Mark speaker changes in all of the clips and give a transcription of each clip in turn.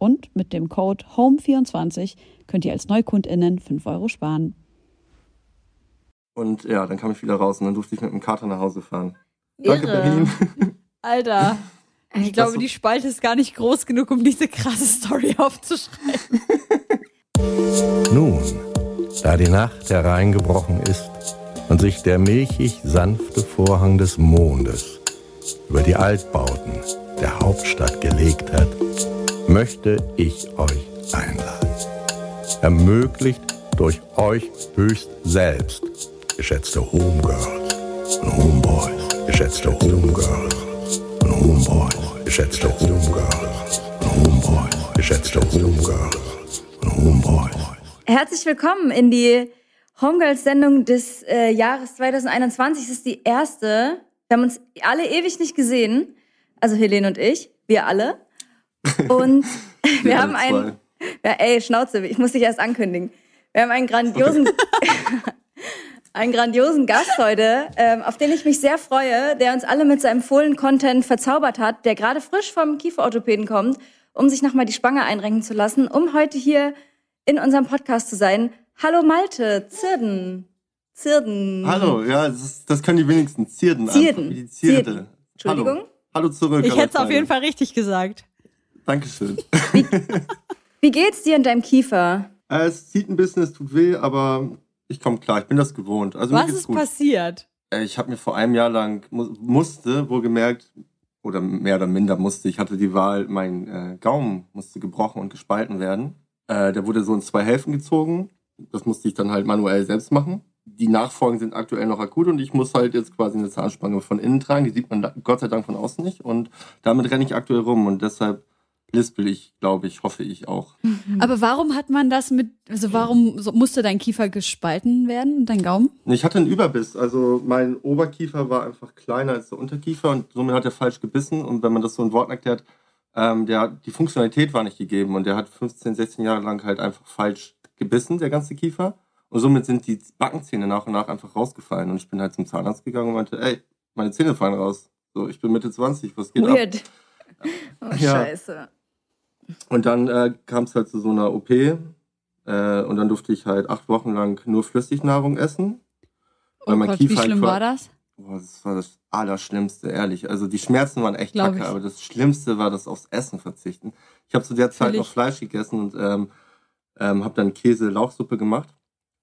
Speaker 1: Und mit dem Code HOME24 könnt ihr als NeukundInnen 5 Euro sparen.
Speaker 2: Und ja, dann kam ich wieder raus und dann durfte ich mit dem Kater nach Hause fahren. Danke,
Speaker 1: Irre.
Speaker 2: Berlin.
Speaker 1: Alter, ich glaube, die Spalte ist gar nicht groß genug, um diese krasse Story aufzuschreiben.
Speaker 3: Nun, da die Nacht hereingebrochen ist und sich der milchig sanfte Vorhang des Mondes über die Altbauten der Hauptstadt gelegt hat, möchte ich euch einladen. Ermöglicht durch euch höchst selbst, geschätzte Homegirls und Homeboys, geschätzte Homegirls und Homeboys, geschätzte Homegirls und Homeboys, geschätzte Homegirls und Homeboys.
Speaker 4: Herzlich willkommen in die Homegirls-Sendung des äh, Jahres 2021. Es ist die erste. Wir haben uns alle ewig nicht gesehen. Also Helene und ich. Wir alle. Und wir
Speaker 2: Wir
Speaker 4: haben einen. Ja, ey, Schnauze, ich muss dich erst ankündigen. Wir haben einen grandiosen, einen grandiosen Gast heute, ähm, auf den ich mich sehr freue, der uns alle mit seinem Fohlen-Content verzaubert hat, der gerade frisch vom Kieferorthopäden kommt, um sich nochmal die Spange einrenken zu lassen, um heute hier in unserem Podcast zu sein. Hallo Malte, Zirden. Zirden.
Speaker 2: Hallo, ja, das, das können die wenigsten. Zierden.
Speaker 4: Zierden.
Speaker 2: Einfach, wie die Zierde.
Speaker 4: Zierden. Entschuldigung?
Speaker 2: Hallo, Hallo zurück.
Speaker 1: Ich hätte es auf jeden Fall richtig gesagt.
Speaker 2: Dankeschön.
Speaker 4: Wie geht's dir in deinem Kiefer?
Speaker 2: äh, es zieht ein bisschen, es tut weh, aber ich komme klar. Ich bin das gewohnt. Also mir
Speaker 1: Was ist
Speaker 2: gut.
Speaker 1: passiert?
Speaker 2: Äh, Ich habe mir vor einem Jahr lang mu musste, wohlgemerkt, oder mehr oder minder musste, ich hatte die Wahl, mein äh, Gaumen musste gebrochen und gespalten werden. Äh, der wurde so in zwei Hälften gezogen. Das musste ich dann halt manuell selbst machen. Die Nachfolgen sind aktuell noch akut und ich muss halt jetzt quasi eine Zahnspange von innen tragen. Die sieht man da- Gott sei Dank von außen nicht. Und damit renne ich aktuell rum und deshalb lispel ich, glaube ich, hoffe ich auch.
Speaker 1: Aber warum hat man das mit, also warum musste dein Kiefer gespalten werden und dein Gaumen?
Speaker 2: Ich hatte einen Überbiss. Also mein Oberkiefer war einfach kleiner als der Unterkiefer und somit hat er falsch gebissen. Und wenn man das so in Worten erklärt, ähm, der, die Funktionalität war nicht gegeben und der hat 15, 16 Jahre lang halt einfach falsch gebissen, der ganze Kiefer. Und somit sind die Backenzähne nach und nach einfach rausgefallen. Und ich bin halt zum Zahnarzt gegangen und meinte, ey, meine Zähne fallen raus. So, ich bin Mitte 20, was geht ab?
Speaker 4: Weird. Oh,
Speaker 2: Ja.
Speaker 4: scheiße.
Speaker 2: Und dann äh, kam es halt zu so einer OP. Äh, und dann durfte ich halt acht Wochen lang nur Flüssignahrung essen.
Speaker 1: Oh Gott, wie
Speaker 2: Kiefer halt
Speaker 1: schlimm war das?
Speaker 2: Boah, das war das Allerschlimmste, ehrlich. Also die Schmerzen waren echt
Speaker 1: Glaub
Speaker 2: kacke,
Speaker 1: ich.
Speaker 2: aber das Schlimmste war das aufs Essen verzichten. Ich habe zu der Zeit
Speaker 1: Natürlich.
Speaker 2: noch Fleisch gegessen und ähm, ähm, habe dann Käse-Lauchsuppe gemacht.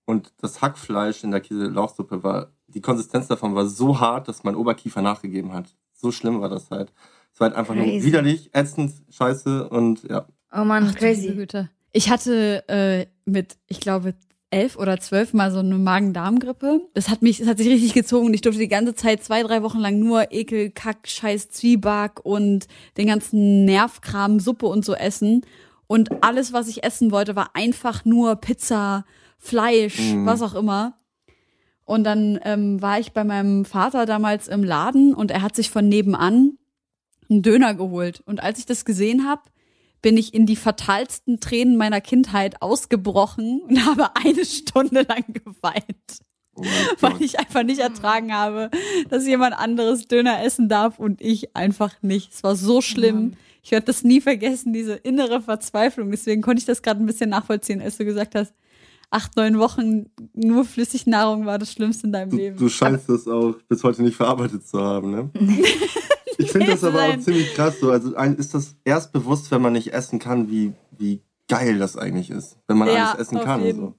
Speaker 2: Und das Hackfleisch in der Käse-Lauchsuppe war, die Konsistenz davon war so hart, dass mein Oberkiefer nachgegeben hat. So schlimm war das halt. Es war halt einfach nur
Speaker 4: Crazy.
Speaker 2: widerlich, ätzend, scheiße und ja.
Speaker 4: Oh Mann,
Speaker 1: Ach, du liebe
Speaker 4: crazy.
Speaker 1: Güte. Ich hatte äh, mit, ich glaube, elf oder zwölf mal so eine Magen-Darm-Grippe. Das hat mich, das hat sich richtig gezogen und ich durfte die ganze Zeit zwei, drei Wochen lang nur Ekel, Kack, Scheiß, Zwieback und den ganzen Nervkram, Suppe und so essen. Und alles, was ich essen wollte, war einfach nur Pizza, Fleisch,
Speaker 2: Mhm.
Speaker 1: was auch immer. Und dann ähm, war ich bei meinem Vater damals im Laden und er hat sich von nebenan einen Döner geholt. Und als ich das gesehen habe, bin ich in die fatalsten Tränen meiner Kindheit ausgebrochen und habe eine Stunde lang geweint,
Speaker 2: Oh
Speaker 1: weil ich einfach nicht ertragen habe, dass jemand anderes Döner essen darf und ich einfach nicht. Es war so schlimm. Ich werde das nie vergessen, diese innere Verzweiflung. Deswegen konnte ich das gerade ein bisschen nachvollziehen, als du gesagt hast, acht, neun Wochen nur Flüssignahrung war das Schlimmste in deinem
Speaker 2: Du,
Speaker 1: Leben.
Speaker 2: du scheinst das auch bis heute nicht verarbeitet zu haben, ne? Ich finde das aber auch ziemlich krass so. Also ein, ist das erst bewusst, wenn man nicht essen kann, wie, wie geil das eigentlich ist, wenn man ja, alles essen kann. So.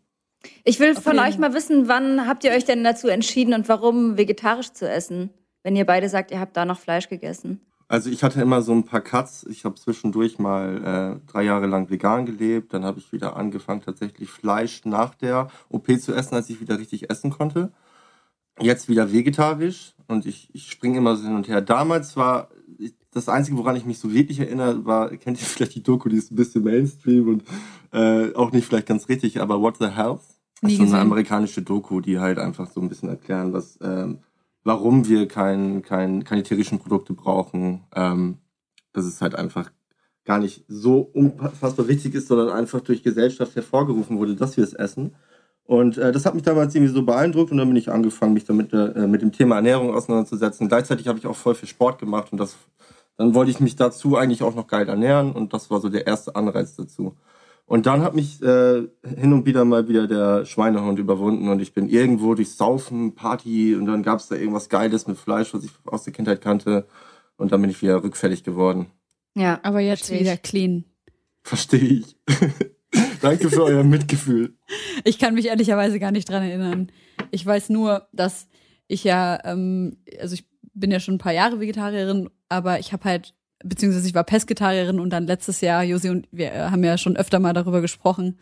Speaker 4: Ich will von euch mal wissen, wann habt ihr euch denn dazu entschieden und warum vegetarisch zu essen? Wenn ihr beide sagt, ihr habt da noch Fleisch gegessen.
Speaker 2: Also ich hatte immer so ein paar Cuts. Ich habe zwischendurch mal äh, drei Jahre lang vegan gelebt. Dann habe ich wieder angefangen, tatsächlich Fleisch nach der OP zu essen, als ich wieder richtig essen konnte. Jetzt wieder vegetarisch und ich, ich springe immer so hin und her. Damals war das Einzige, woran ich mich so wirklich erinnere, war, kennt ihr vielleicht die Doku, die ist ein bisschen Mainstream und äh, auch nicht vielleicht ganz richtig, aber What the Health? Das ist so eine amerikanische Doku, die halt einfach so ein bisschen erklären, was, ähm, warum wir kein, kein, keine tierischen Produkte brauchen. Ähm, dass es halt einfach gar nicht so unfassbar wichtig ist, sondern einfach durch Gesellschaft hervorgerufen wurde, dass wir es essen. Und äh, das hat mich damals irgendwie so beeindruckt und dann bin ich angefangen, mich damit äh, mit dem Thema Ernährung auseinanderzusetzen. Gleichzeitig habe ich auch voll viel Sport gemacht und das dann wollte ich mich dazu eigentlich auch noch geil ernähren und das war so der erste Anreiz dazu. Und dann hat mich äh, hin und wieder mal wieder der Schweinehund überwunden und ich bin irgendwo durch Saufen, Party und dann gab es da irgendwas Geiles mit Fleisch, was ich aus der Kindheit kannte und dann bin ich wieder rückfällig geworden.
Speaker 1: Ja, aber jetzt wieder clean.
Speaker 2: Verstehe ich. Danke für euer Mitgefühl.
Speaker 1: Ich kann mich ehrlicherweise gar nicht dran erinnern. Ich weiß nur, dass ich ja, ähm, also ich bin ja schon ein paar Jahre Vegetarierin, aber ich habe halt, beziehungsweise ich war Pesketarierin und dann letztes Jahr, Josi und wir äh, haben ja schon öfter mal darüber gesprochen,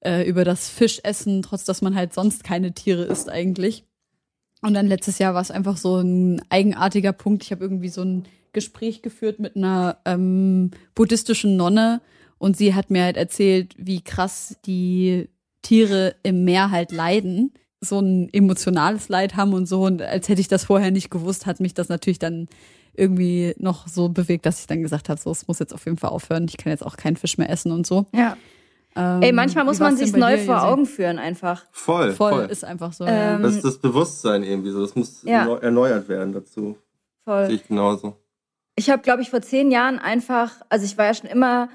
Speaker 1: äh, über das Fischessen, trotz dass man halt sonst keine Tiere isst eigentlich. Und dann letztes Jahr war es einfach so ein eigenartiger Punkt. Ich habe irgendwie so ein Gespräch geführt mit einer ähm, buddhistischen Nonne und sie hat mir halt erzählt, wie krass die Tiere im Meer halt leiden, so ein emotionales Leid haben und so. Und als hätte ich das vorher nicht gewusst, hat mich das natürlich dann irgendwie noch so bewegt, dass ich dann gesagt habe, so, es muss jetzt auf jeden Fall aufhören. Ich kann jetzt auch keinen Fisch mehr essen und so.
Speaker 4: Ja. Ähm, Ey, manchmal muss man sich neu dir, vor Augen führen einfach.
Speaker 2: Voll,
Speaker 1: voll,
Speaker 2: voll.
Speaker 1: ist einfach so.
Speaker 2: Ähm, das ist das Bewusstsein irgendwie so. Das muss ja. erneuert werden dazu. Voll. Sehe ich genauso.
Speaker 4: Ich habe, glaube ich, vor zehn Jahren einfach, also ich war ja schon immer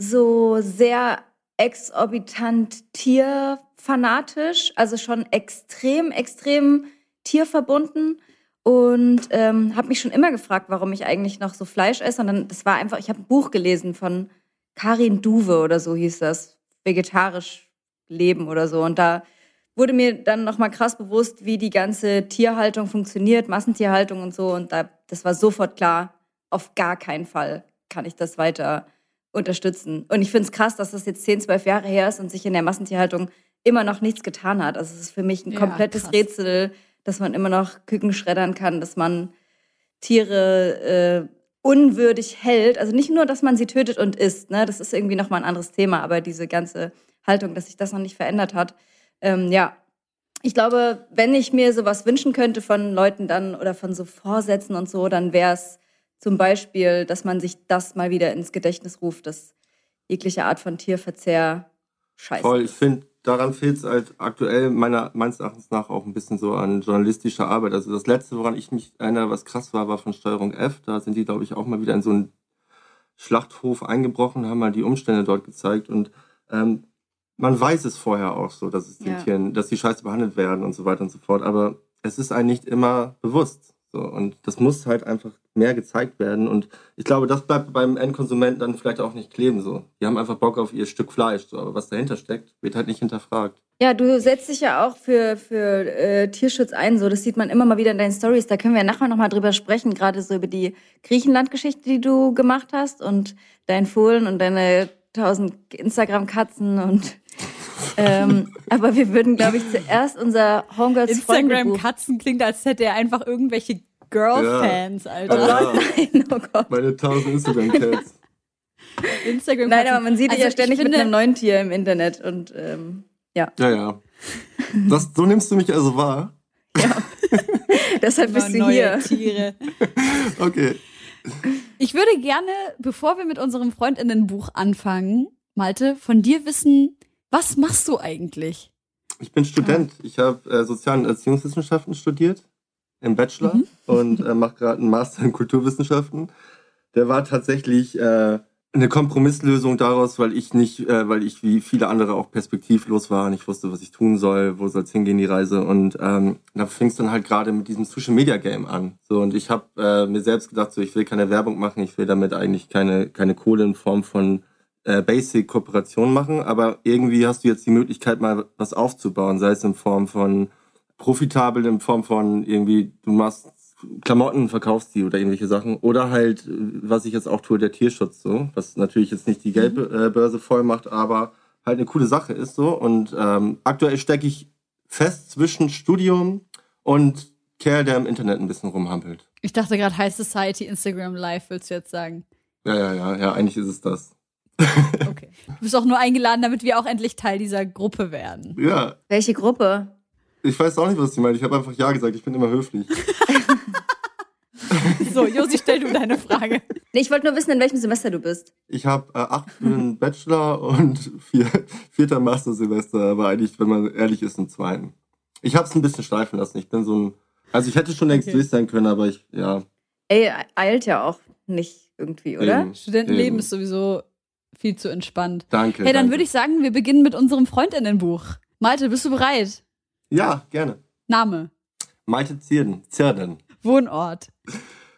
Speaker 4: so sehr exorbitant tierfanatisch, also schon extrem, extrem tierverbunden und ähm, habe mich schon immer gefragt, warum ich eigentlich noch so Fleisch esse. Und dann, das war einfach, ich habe ein Buch gelesen von Karin Duwe oder so hieß das, vegetarisch leben oder so. Und da wurde mir dann nochmal krass bewusst, wie die ganze Tierhaltung funktioniert, Massentierhaltung und so. Und da, das war sofort klar, auf gar keinen Fall kann ich das weiter unterstützen. Und ich finde es krass, dass das jetzt 10, 12 Jahre her ist und sich in der Massentierhaltung immer noch nichts getan hat. Also es ist für mich ein komplettes ja, Rätsel, dass man immer noch Küken schreddern kann, dass man Tiere äh, unwürdig hält. Also nicht nur, dass man sie tötet und isst, ne? das ist irgendwie nochmal ein anderes Thema, aber diese ganze Haltung, dass sich das noch nicht verändert hat. Ähm, ja, ich glaube, wenn ich mir sowas wünschen könnte von Leuten dann oder von so Vorsätzen und so, dann wäre es zum Beispiel, dass man sich das mal wieder ins Gedächtnis ruft, dass jegliche Art von Tierverzehr scheiße
Speaker 2: Voll, ich finde, daran fehlt es halt aktuell meiner, meines Erachtens nach auch ein bisschen so an journalistischer Arbeit. Also das Letzte, woran ich mich erinnere, was krass war, war von Steuerung F. Da sind die, glaube ich, auch mal wieder in so einen Schlachthof eingebrochen, haben mal die Umstände dort gezeigt und ähm, man weiß es vorher auch so, dass es den ja. Tieren, dass die scheiße behandelt werden und so weiter und so fort, aber es ist einem nicht immer bewusst. So, und das muss halt einfach mehr gezeigt werden. Und ich glaube, das bleibt beim Endkonsumenten dann vielleicht auch nicht kleben. So. Die haben einfach Bock auf ihr Stück Fleisch. So. Aber was dahinter steckt, wird halt nicht hinterfragt.
Speaker 4: Ja, du setzt dich ja auch für, für äh, Tierschutz ein. So, das sieht man immer mal wieder in deinen Stories. Da können wir nachher nochmal drüber sprechen, gerade so über die Griechenland-Geschichte, die du gemacht hast und dein Fohlen und deine tausend Instagram-Katzen und ähm, aber wir würden, glaube ich, zuerst unser Homegirls
Speaker 1: Instagram-Katzen klingt, als hätte er einfach irgendwelche Girl-Fans, ja. Alter.
Speaker 2: Ja. Nein, oh Gott. Meine tausend Instagram-Cats.
Speaker 4: Instagram Nein, aber man sieht dich also ja ständig finde, mit einem neuen Tier im Internet und ähm, ja.
Speaker 2: Ja, ja. Das, so nimmst du mich also wahr?
Speaker 4: Ja. Deshalb bist du hier.
Speaker 1: Tiere.
Speaker 2: okay.
Speaker 1: Ich würde gerne, bevor wir mit unserem Freundinnenbuch anfangen, Malte, von dir wissen, was machst du eigentlich?
Speaker 2: Ich bin Student. Ich habe äh, Sozial- und Erziehungswissenschaften studiert im Bachelor mhm. und äh, mache gerade einen Master in Kulturwissenschaften. Der war tatsächlich äh, eine Kompromisslösung daraus, weil ich nicht, äh, weil ich wie viele andere auch perspektivlos war und ich wusste, was ich tun soll, wo soll es hingehen, die Reise. Und ähm, da fing es dann halt gerade mit diesem Social Media Game an. So und ich habe äh, mir selbst gedacht, so ich will keine Werbung machen, ich will damit eigentlich keine keine Kohle in Form von äh, Basic Kooperation machen, aber irgendwie hast du jetzt die Möglichkeit mal was aufzubauen, sei es in Form von profitabel, in Form von irgendwie du machst Klamotten verkaufst die oder irgendwelche Sachen. Oder halt, was ich jetzt auch tue, der Tierschutz so, was natürlich jetzt nicht die Geldbörse voll macht, aber halt eine coole Sache ist so. Und ähm, aktuell stecke ich fest zwischen Studium und Kerl, der im Internet ein bisschen rumhampelt.
Speaker 1: Ich dachte gerade High Society, Instagram Live, willst du jetzt sagen?
Speaker 2: Ja, ja, ja, ja, eigentlich ist es das.
Speaker 1: Okay. Du bist auch nur eingeladen, damit wir auch endlich Teil dieser Gruppe werden.
Speaker 2: Ja.
Speaker 4: Welche Gruppe?
Speaker 2: Ich weiß auch nicht, was sie meint. Ich habe einfach Ja gesagt. Ich bin immer höflich.
Speaker 1: so, Josi, stell du deine Frage.
Speaker 4: Nee, ich wollte nur wissen, in welchem Semester du bist.
Speaker 2: Ich habe äh, acht für einen Bachelor und vier, vierter Mastersemester, aber eigentlich, wenn man ehrlich ist, im zweiten. Ich habe es ein bisschen schleifen lassen. Ich bin so ein. Also ich hätte schon längst okay. durch sein können, aber ich, ja.
Speaker 4: Ey, eilt ja auch nicht irgendwie, oder?
Speaker 1: Eben, Studentenleben eben. ist sowieso viel zu entspannt.
Speaker 2: Danke.
Speaker 1: Hey, dann
Speaker 2: danke.
Speaker 1: würde ich sagen, wir beginnen mit unserem Freundinnenbuch. Malte, bist du bereit?
Speaker 2: Ja, gerne.
Speaker 1: Name?
Speaker 2: Malte Zierden. Zierden.
Speaker 1: Wohnort?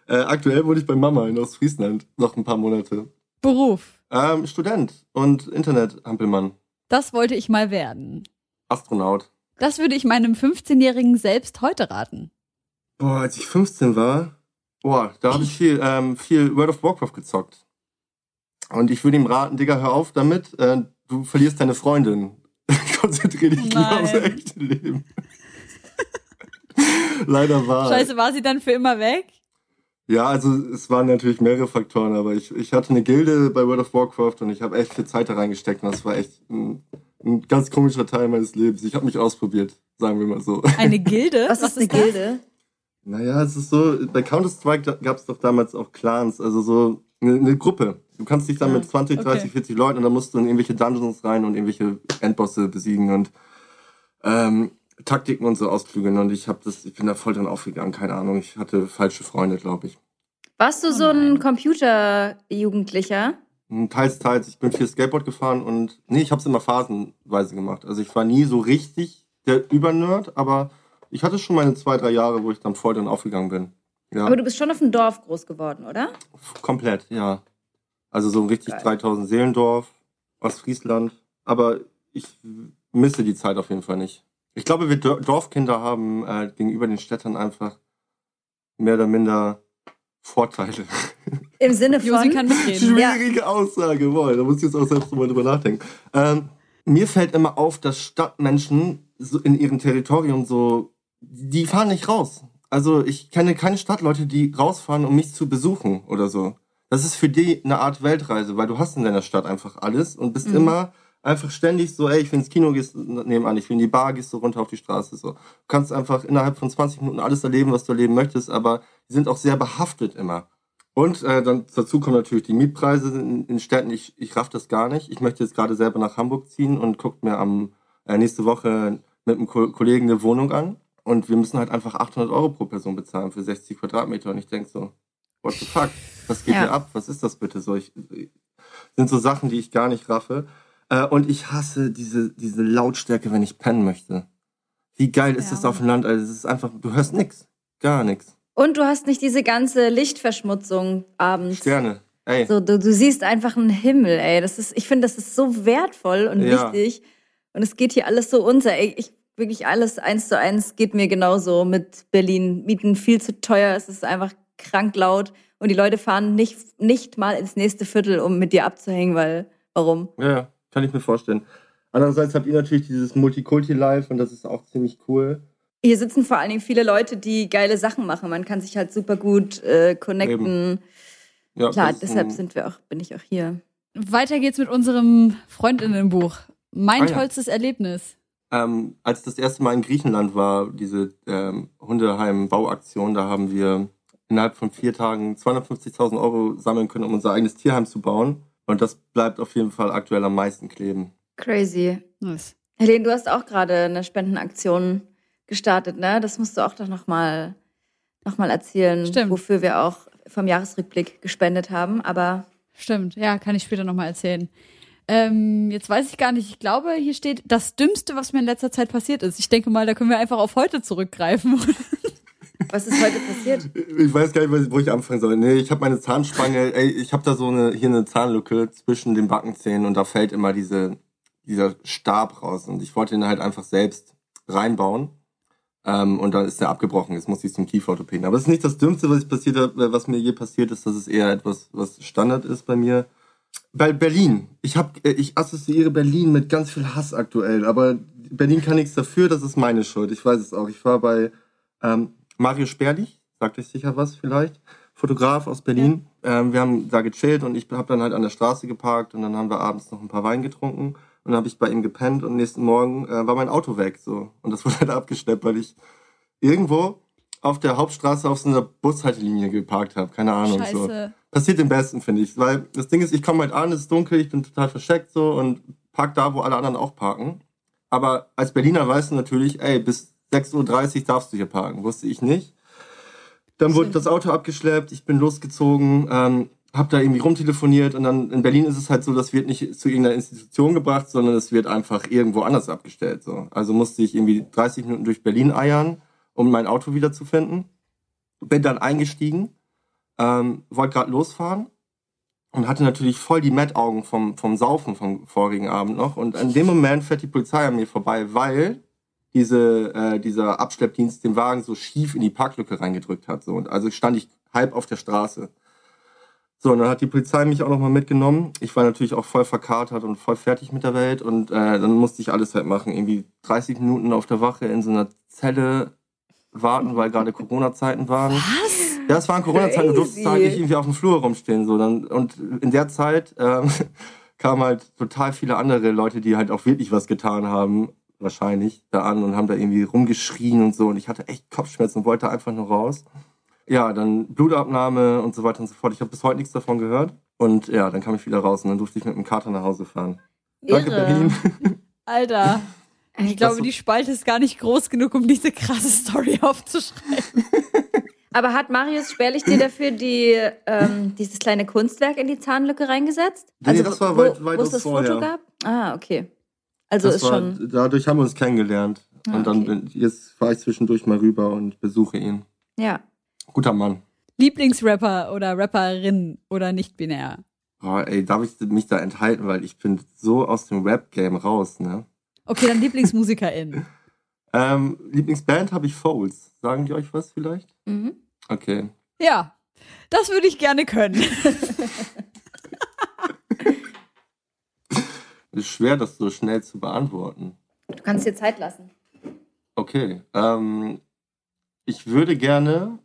Speaker 2: Äh, aktuell wohne ich bei Mama in Ostfriesland. Noch ein paar Monate.
Speaker 1: Beruf?
Speaker 2: Ähm, Student und Internet-Hampelmann.
Speaker 1: Das wollte ich mal werden.
Speaker 2: Astronaut.
Speaker 1: Das würde ich meinem 15-Jährigen selbst heute raten.
Speaker 2: Boah, als ich 15 war, boah, da habe ich viel, ähm, viel World of Warcraft gezockt. Und ich würde ihm raten, Digga, hör auf damit, äh, du verlierst deine Freundin. Konzentriere dich lieber aufs echte Leben. Leider war.
Speaker 1: Scheiße, war sie dann für immer weg?
Speaker 2: Ja, also es waren natürlich mehrere Faktoren, aber ich, ich hatte eine Gilde bei World of Warcraft und ich habe echt viel Zeit da reingesteckt und das war echt ein, ein ganz komischer Teil meines Lebens. Ich habe mich ausprobiert, sagen wir mal so.
Speaker 1: Eine Gilde?
Speaker 4: Was, Was ist eine Gilde?
Speaker 2: Naja, es ist so, bei Counter-Strike gab es doch damals auch Clans, also so eine, eine Gruppe. Du kannst dich dann ja, mit 20, 30, okay. 40 Leuten und dann musst du in irgendwelche Dungeons rein und irgendwelche Endbosse besiegen und ähm, Taktiken und so ausklügeln und ich habe das, ich bin da voll drin aufgegangen, keine Ahnung. Ich hatte falsche Freunde, glaube ich.
Speaker 4: Warst du oh so ein Computerjugendlicher?
Speaker 2: Hm, teils, teils. Ich bin viel Skateboard gefahren und nee, ich habe es immer phasenweise gemacht. Also ich war nie so richtig der Übernerd, aber ich hatte schon meine zwei, drei Jahre, wo ich dann voll drin aufgegangen bin. Ja.
Speaker 4: Aber du bist schon auf dem Dorf groß geworden, oder?
Speaker 2: Komplett, ja. Also so ein richtig Geil. 3000 Seelendorf, Ostfriesland. Aber ich misse die Zeit auf jeden Fall nicht. Ich glaube, wir Dorfkinder haben äh, gegenüber den Städtern einfach mehr oder minder Vorteile.
Speaker 4: Im Sinne von.
Speaker 1: Josi kann mitreden.
Speaker 2: Schwierige ja. Aussage, boah, da muss ich jetzt auch selbst mal drüber nachdenken. Ähm, mir fällt immer auf, dass Stadtmenschen so in ihrem Territorium so, die fahren nicht raus. Also ich kenne keine Stadtleute, die rausfahren, um mich zu besuchen oder so. Das ist für die eine Art Weltreise, weil du hast in deiner Stadt einfach alles und bist mhm. immer einfach ständig so, ey, ich will ins Kino, gehst nebenan, ich will in die Bar, gehst du runter auf die Straße, so. Du kannst einfach innerhalb von 20 Minuten alles erleben, was du erleben möchtest, aber die sind auch sehr behaftet immer. Und äh, dann dazu kommen natürlich die Mietpreise in, in Städten. Ich, ich raff das gar nicht. Ich möchte jetzt gerade selber nach Hamburg ziehen und guckt mir am äh, nächste Woche mit einem Ko Kollegen eine Wohnung an. Und wir müssen halt einfach 800 Euro pro Person bezahlen für 60 Quadratmeter. Und ich denk so, what the fuck? Was geht ja. hier ab? Was ist das bitte so? Ich, sind so Sachen, die ich gar nicht raffe. Äh, und ich hasse diese, diese Lautstärke, wenn ich pennen möchte. Wie geil ist ja. das auf dem Land? Also es ist einfach, du hörst nix. Gar nichts.
Speaker 4: Und du hast nicht diese ganze Lichtverschmutzung abends.
Speaker 2: Sterne. Ey.
Speaker 4: So, du, du siehst einfach einen Himmel, ey. Das ist, ich finde, das ist so wertvoll und ja. wichtig. Und es geht hier alles so unter. Ey, ich, wirklich alles eins zu eins geht mir genauso mit Berlin. Mieten viel zu teuer. Es ist einfach krank laut. Und die Leute fahren nicht, nicht mal ins nächste Viertel, um mit dir abzuhängen, weil, warum?
Speaker 2: Ja, kann ich mir vorstellen. Andererseits habt ihr natürlich dieses Multikulti-Live und das ist auch ziemlich cool.
Speaker 4: Hier sitzen vor allen Dingen viele Leute, die geile Sachen machen. Man kann sich halt super gut äh, connecten. Ja, Klar, deshalb sind wir auch, bin ich auch hier.
Speaker 1: Weiter geht's mit unserem Freundinnenbuch. Mein ah, ja. tollstes Erlebnis.
Speaker 2: Ähm, als das erste Mal in Griechenland war, diese ähm, Hundeheim-Bauaktion, da haben wir innerhalb von vier Tagen 250.000 Euro sammeln können, um unser eigenes Tierheim zu bauen. Und das bleibt auf jeden Fall aktuell am meisten kleben.
Speaker 4: Crazy. Nice. Helene, du hast auch gerade eine Spendenaktion gestartet, ne? Das musst du auch doch nochmal noch mal erzählen,
Speaker 1: Stimmt.
Speaker 4: wofür wir auch vom Jahresrückblick gespendet haben. Aber
Speaker 1: Stimmt, ja, kann ich später nochmal erzählen. Ähm, jetzt weiß ich gar nicht, ich glaube, hier steht das Dümmste, was mir in letzter Zeit passiert ist. Ich denke mal, da können wir einfach auf heute zurückgreifen.
Speaker 4: Was ist heute passiert?
Speaker 2: Ich weiß gar nicht, wo ich anfangen soll. Nee, ich habe meine Zahnspange, ey, ich habe da so eine, hier eine Zahnlücke zwischen den Backenzähnen und da fällt immer diese, dieser Stab raus. Und ich wollte ihn halt einfach selbst reinbauen. Ähm, und dann ist der abgebrochen. Jetzt muss ich zum Kieferorthopäden. Aber es ist nicht das Dümmste, was passiert habe, was mir je passiert ist. Das ist eher etwas, was Standard ist bei mir. Bei Berlin. Ich hab, ich assoziiere Berlin mit ganz viel Hass aktuell. Aber Berlin kann nichts dafür. Das ist meine Schuld. Ich weiß es auch. Ich war bei ähm, Mario Sperlich. Sagt euch sicher was vielleicht. Fotograf aus Berlin. Ja. Ähm, wir haben da gechillt und ich habe dann halt an der Straße geparkt und dann haben wir abends noch ein paar Wein getrunken. Und dann habe ich bei ihm gepennt und nächsten Morgen äh, war mein Auto weg. so Und das wurde halt abgeschleppt, weil ich irgendwo auf der Hauptstraße auf so einer Bushaltelinie geparkt habe. Keine Ahnung. Scheiße. So. Passiert im besten, finde ich. Weil das Ding ist, ich komme halt an, es ist dunkel, ich bin total verscheckt so und park da, wo alle anderen auch parken. Aber als Berliner weißt du natürlich, ey, bis 6.30 Uhr darfst du hier parken. Wusste ich nicht. Dann wurde das Auto abgeschleppt, ich bin losgezogen. Ähm, habe da irgendwie rumtelefoniert und dann in Berlin ist es halt so, das wird nicht zu irgendeiner Institution gebracht, sondern es wird einfach irgendwo anders abgestellt. So. Also musste ich irgendwie 30 Minuten durch Berlin eiern, um mein Auto wiederzufinden. Bin dann eingestiegen, ähm, wollte gerade losfahren und hatte natürlich voll die Mettaugen vom, vom Saufen vom vorigen Abend noch. Und in dem Moment fährt die Polizei an mir vorbei, weil diese, äh, dieser Abschleppdienst den Wagen so schief in die Parklücke reingedrückt hat. So. Und also stand ich halb auf der Straße. So, und dann hat die Polizei mich auch nochmal mitgenommen. Ich war natürlich auch voll verkatert und voll fertig mit der Welt. Und äh, dann musste ich alles halt machen. Irgendwie 30 Minuten auf der Wache in so einer Zelle warten, weil gerade Corona-Zeiten waren.
Speaker 1: Was?
Speaker 2: Ja, es waren Corona-Zeiten. Du durftest halt nicht irgendwie auf dem Flur rumstehen. So. Dann, und in der Zeit ähm, kamen halt total viele andere Leute, die halt auch wirklich was getan haben, wahrscheinlich, da an und haben da irgendwie rumgeschrien und so. Und ich hatte echt Kopfschmerzen und wollte einfach nur raus ja, dann Blutabnahme und so weiter und so fort. Ich habe bis heute nichts davon gehört. Und ja, dann kam ich wieder raus und dann durfte ich mit dem Kater nach Hause fahren.
Speaker 1: Irre. Danke, Berlin. Alter. Ich glaube, die Spalte ist gar nicht groß genug, um diese krasse Story aufzuschreiben.
Speaker 4: Aber hat Marius Spärlich dir dafür die, ähm, dieses kleine Kunstwerk in die Zahnlücke reingesetzt?
Speaker 2: Nee, also, das war weit, weit
Speaker 4: wo es das vorher. Foto gab? Ah, okay. Also das ist war, schon.
Speaker 2: Dadurch haben wir uns kennengelernt. Ah, und dann okay. jetzt fahre ich zwischendurch mal rüber und besuche ihn.
Speaker 4: Ja.
Speaker 2: Guter Mann.
Speaker 1: Lieblingsrapper oder Rapperin oder nicht binär?
Speaker 2: Oh, ey, darf ich mich da enthalten, weil ich bin so aus dem Rap-Game raus, ne?
Speaker 1: Okay, dann Lieblingsmusikerin.
Speaker 2: ähm, Lieblingsband habe ich Foles. Sagen die euch was vielleicht?
Speaker 4: Mhm.
Speaker 2: Okay.
Speaker 1: Ja, das würde ich gerne können.
Speaker 2: ist schwer, das so schnell zu beantworten.
Speaker 4: Du kannst dir Zeit lassen.
Speaker 2: Okay. Ähm, ich würde gerne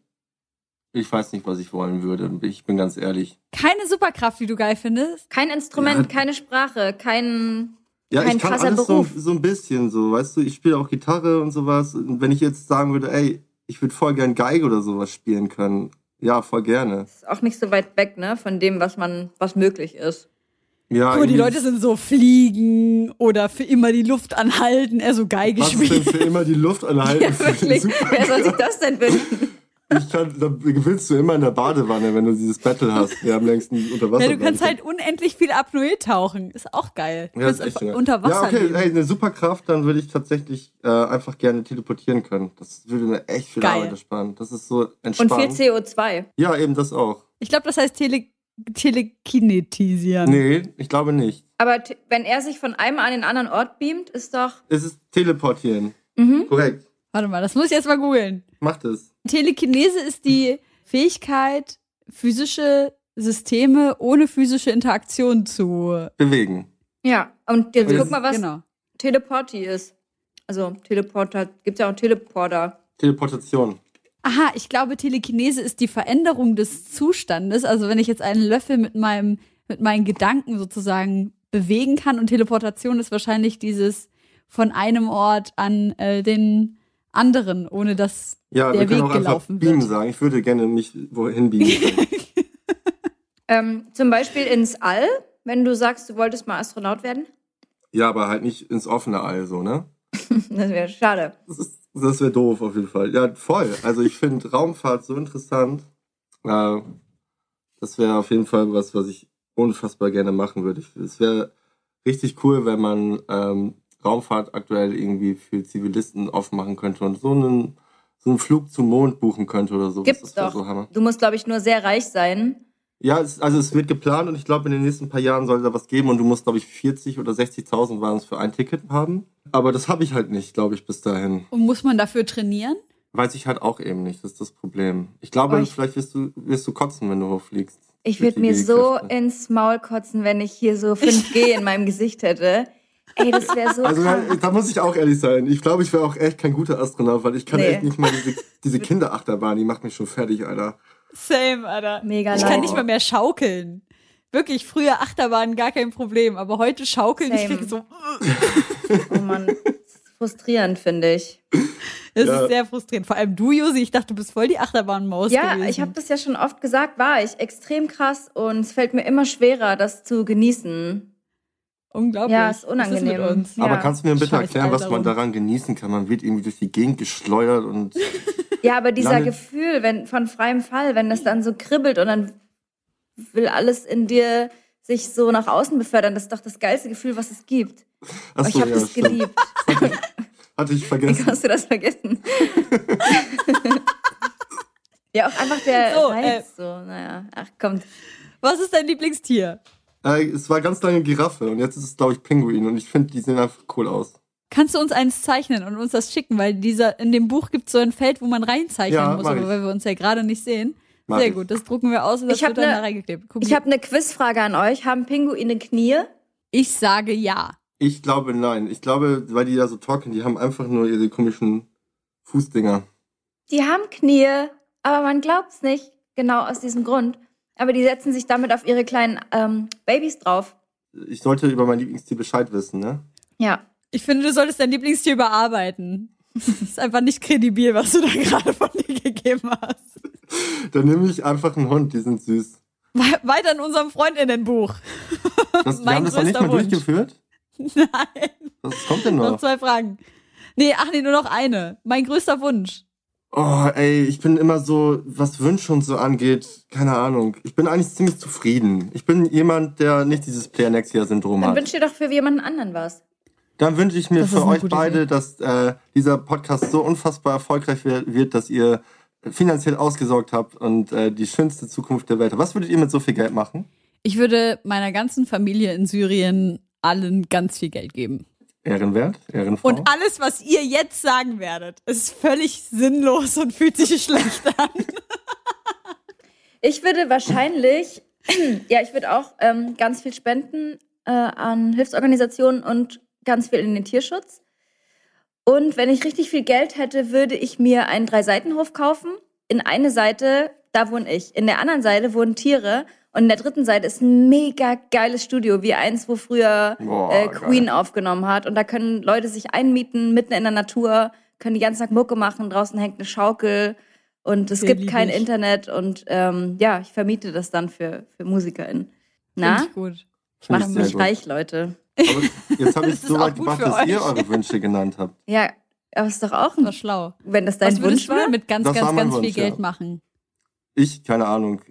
Speaker 2: ich weiß nicht, was ich wollen würde. Ich bin ganz ehrlich.
Speaker 1: Keine Superkraft, die du geil findest?
Speaker 4: Kein Instrument, ja. keine Sprache, kein.
Speaker 2: Ja,
Speaker 4: kein
Speaker 2: ich kann alles so, so, ein bisschen so, weißt du, ich spiele auch Gitarre und sowas. Und wenn ich jetzt sagen würde, ey, ich würde voll gern Geige oder sowas spielen können, ja, voll gerne.
Speaker 4: Ist auch nicht so weit weg, ne, von dem, was man, was möglich ist.
Speaker 1: Ja, Guck, die Leute sind so fliegen oder für immer die Luft anhalten, er so Geige
Speaker 2: was
Speaker 1: spielen.
Speaker 2: Was für immer die Luft anhalten?
Speaker 4: Ja, wirklich. Wer soll sich das denn wünschen?
Speaker 2: Ich kann, da gewinnst du immer in der Badewanne, wenn du dieses Battle hast. Wir haben längst ein Unterwasser.
Speaker 1: Ja, du kannst halt unendlich viel Apnoe tauchen. Ist auch geil.
Speaker 2: Ja, ist echt
Speaker 1: unter Wasser.
Speaker 2: Ja, okay, leben. hey, eine Superkraft, dann würde ich tatsächlich äh, einfach gerne teleportieren können. Das würde mir echt viel geil. Arbeit ersparen. Das ist so entspannt.
Speaker 4: Und viel CO2.
Speaker 2: Ja, eben das auch.
Speaker 1: Ich glaube, das heißt Tele telekinetisieren.
Speaker 2: Nee, ich glaube nicht.
Speaker 4: Aber wenn er sich von einem an den anderen Ort beamt, ist doch.
Speaker 2: Es ist teleportieren.
Speaker 4: Mhm.
Speaker 2: Korrekt.
Speaker 1: Warte mal, das muss ich jetzt mal googeln.
Speaker 2: Macht es.
Speaker 1: Telekinese ist die Fähigkeit, physische Systeme ohne physische Interaktion zu
Speaker 2: bewegen.
Speaker 4: Ja, und jetzt guck mal, was genau. Teleporti ist. Also Teleporter, gibt ja auch Teleporter.
Speaker 2: Teleportation.
Speaker 1: Aha, ich glaube, Telekinese ist die Veränderung des Zustandes. Also wenn ich jetzt einen Löffel mit meinem, mit meinen Gedanken sozusagen bewegen kann und Teleportation ist wahrscheinlich dieses von einem Ort an äh, den anderen, ohne dass ja, der Weg gelaufen
Speaker 2: wird. sagen. Ich würde gerne mich wohin beamen.
Speaker 4: ähm, zum Beispiel ins All, wenn du sagst, du wolltest mal Astronaut werden?
Speaker 2: Ja, aber halt nicht ins offene All, so, ne?
Speaker 4: das wäre schade.
Speaker 2: Das, das wäre doof auf jeden Fall. Ja, voll. Also ich finde Raumfahrt so interessant. Äh, das wäre auf jeden Fall was, was ich unfassbar gerne machen würde. Es wäre richtig cool, wenn man ähm, Raumfahrt aktuell irgendwie für Zivilisten aufmachen könnte und so einen, so einen Flug zum Mond buchen könnte oder so.
Speaker 4: Gibt's doch.
Speaker 2: So
Speaker 4: du musst, glaube ich, nur sehr reich sein.
Speaker 2: Ja, es, also es wird geplant und ich glaube, in den nächsten paar Jahren soll da was geben und du musst, glaube ich, 40 oder 60.000 waren es für ein Ticket haben. Aber das habe ich halt nicht, glaube ich, bis dahin.
Speaker 1: Und muss man dafür trainieren?
Speaker 2: Weiß ich halt auch eben nicht, das ist das Problem. Ich glaube, ich vielleicht wirst du, wirst du kotzen, wenn du hochfliegst.
Speaker 4: Ich würde mir so ins Maul kotzen, wenn ich hier so 5G in meinem Gesicht hätte. Ey, das wäre so.
Speaker 2: Also da, da, muss ich auch ehrlich sein. Ich glaube, ich wäre auch echt kein guter Astronaut, weil ich kann nee. echt nicht mal diese, diese Kinderachterbahn, die macht mich schon fertig, Alter.
Speaker 1: Same, Alter.
Speaker 4: Mega
Speaker 1: Ich kann nicht mal mehr schaukeln. Wirklich, früher Achterbahn gar kein Problem, aber heute schaukeln, Same. ich krieg so.
Speaker 4: oh Mann, frustrierend, finde ich.
Speaker 1: Das ja. ist sehr frustrierend. Vor allem du, Josi, ich dachte, du bist voll die Achterbahnmaus.
Speaker 4: Ja,
Speaker 1: gewesen.
Speaker 4: ich habe das ja schon oft gesagt, war ich extrem krass und es fällt mir immer schwerer, das zu genießen.
Speaker 1: Unglaublich.
Speaker 4: Ja, ist unangenehm.
Speaker 2: Ist
Speaker 4: uns?
Speaker 2: Aber kannst du mir bitte Scheiß erklären, was man daran genießen kann? Man wird irgendwie durch die Gegend geschleudert und.
Speaker 4: ja, aber dieser Gefühl, wenn von freiem Fall, wenn das dann so kribbelt und dann will alles in dir sich so nach außen befördern, das ist doch das geilste Gefühl, was es gibt.
Speaker 2: Ach so,
Speaker 4: ich habe
Speaker 2: ja,
Speaker 4: das geliebt.
Speaker 2: Hatte ich vergessen.
Speaker 4: Wie hast du das vergessen? ja, auch einfach der so, Reiz. Äh, so, naja, ach kommt.
Speaker 1: Was ist dein Lieblingstier?
Speaker 2: Äh, es war ganz lange Giraffe und jetzt ist es, glaube ich, Pinguin und ich finde, die sehen einfach cool aus.
Speaker 1: Kannst du uns eins zeichnen und uns das schicken? Weil dieser, in dem Buch gibt es so ein Feld, wo man reinzeichnen ja, muss, aber weil wir uns ja gerade nicht sehen. Mach Sehr ich. gut, das drucken wir aus und das
Speaker 4: ich
Speaker 1: wird dann ne, da reingeklebt.
Speaker 4: Guck ich habe eine Quizfrage an euch. Haben Pinguine Knie?
Speaker 1: Ich sage ja.
Speaker 2: Ich glaube nein. Ich glaube, weil die da so talken, die haben einfach nur ihre komischen Fußdinger.
Speaker 4: Die haben Knie, aber man glaubt's nicht. Genau aus diesem Grund. Aber die setzen sich damit auf ihre kleinen ähm, Babys drauf.
Speaker 2: Ich sollte über mein Lieblingstier Bescheid wissen, ne?
Speaker 4: Ja.
Speaker 1: Ich finde, du solltest dein Lieblingstier überarbeiten. Das ist einfach nicht kredibil, was du da gerade von dir gegeben hast.
Speaker 2: Dann nehme ich einfach einen Hund, die sind süß.
Speaker 1: Weiter in unserem Freundinnenbuch.
Speaker 2: Das, wir haben das noch nicht mal Wunsch. durchgeführt?
Speaker 1: Nein.
Speaker 2: Was kommt denn noch?
Speaker 1: Noch zwei Fragen. Nee, ach nee, nur noch eine. Mein größter Wunsch.
Speaker 2: Oh, ey, ich bin immer so, was Wünsche und so angeht, keine Ahnung. Ich bin eigentlich ziemlich zufrieden. Ich bin jemand, der nicht dieses Player-Next-Year-Syndrom hat.
Speaker 4: Dann wünsch dir doch für jemanden anderen was.
Speaker 2: Dann wünsche ich mir das für euch beide, Idee. dass äh, dieser Podcast so unfassbar erfolgreich wird, dass ihr finanziell ausgesorgt habt und äh, die schönste Zukunft der Welt habt. Was würdet ihr mit so viel Geld machen?
Speaker 1: Ich würde meiner ganzen Familie in Syrien allen ganz viel Geld geben.
Speaker 2: Ehrenwert, Ehrenfrau.
Speaker 1: Und alles, was ihr jetzt sagen werdet, ist völlig sinnlos und fühlt sich schlecht an.
Speaker 4: Ich würde wahrscheinlich, ja, ich würde auch ähm, ganz viel spenden äh, an Hilfsorganisationen und ganz viel in den Tierschutz. Und wenn ich richtig viel Geld hätte, würde ich mir einen Drei-Seitenhof kaufen. In eine Seite, da wohne ich. In der anderen Seite wohnen Tiere. Und in der dritten Seite ist ein mega geiles Studio, wie eins, wo früher Boah, äh, Queen geil. aufgenommen hat. Und da können Leute sich einmieten, mitten in der Natur, können die ganze Tag Mucke machen. Draußen hängt eine Schaukel und es Sehr gibt kein ich. Internet. Und ähm, ja, ich vermiete das dann für, für MusikerInnen. Na?
Speaker 1: Find ich gut.
Speaker 4: Ich mache mich reich, Leute.
Speaker 2: Aber jetzt habe ich so weit gebracht, dass ihr eure Wünsche genannt habt.
Speaker 4: Ja, aber ist doch auch ein,
Speaker 1: schlau.
Speaker 4: Wenn das dein
Speaker 1: Was
Speaker 4: Wunsch war,
Speaker 1: mit ganz,
Speaker 2: das
Speaker 1: ganz, ganz
Speaker 2: Wunsch,
Speaker 1: viel Geld
Speaker 2: ja.
Speaker 1: machen.
Speaker 2: Ich, keine Ahnung.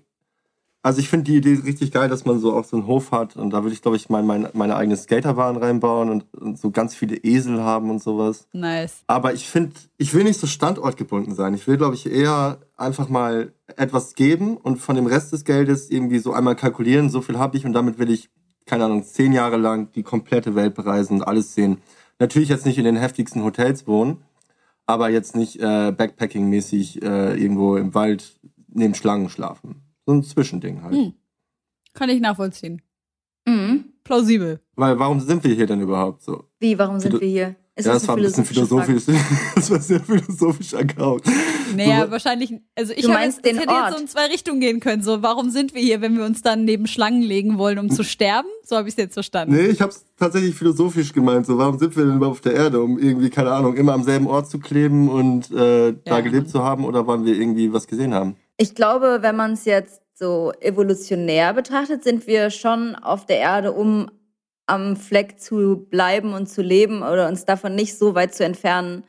Speaker 2: Also ich finde die Idee richtig geil, dass man so auch so einen Hof hat und da würde ich, glaube ich, mein, mein, meine eigene Skaterbahn reinbauen und, und, so ganz viele Esel haben und sowas.
Speaker 1: Nice.
Speaker 2: Aber ich finde, ich will nicht so standortgebunden sein. Ich will, glaube ich, eher einfach mal etwas geben und von dem Rest des Geldes irgendwie so einmal kalkulieren, so viel habe ich und damit will ich, keine Ahnung, zehn Jahre lang die komplette Welt bereisen und alles sehen. Natürlich jetzt nicht in den heftigsten Hotels wohnen, aber jetzt nicht äh, Backpacking-mäßig äh, irgendwo im Wald neben Schlangen schlafen. So ein Zwischending halt. Hm.
Speaker 1: Kann ich nachvollziehen.
Speaker 4: Mhm.
Speaker 1: Plausibel.
Speaker 2: Weil warum sind wir hier denn überhaupt so?
Speaker 4: Wie, warum sind wir hier?
Speaker 2: Ist ja, das, das war ein bisschen philosophisch. das war sehr philosophisch Account.
Speaker 1: Naja, so, wahrscheinlich, also ich habe jetzt, den hätte Ort. jetzt so in zwei Richtungen gehen können. So, warum sind wir hier, wenn wir uns dann neben Schlangen legen wollen, um zu sterben? So habe ich es jetzt verstanden.
Speaker 2: Nee, ich habe es tatsächlich philosophisch gemeint. So, warum sind wir denn überhaupt auf der Erde? Um irgendwie, keine Ahnung, immer am selben Ort zu kleben und äh, da ja, gelebt Mann. zu haben oder wollen wir irgendwie was gesehen haben?
Speaker 4: Ich glaube, wenn man es jetzt so evolutionär betrachtet, sind wir schon auf der Erde, um am Fleck zu bleiben und zu leben oder uns davon nicht so weit zu entfernen,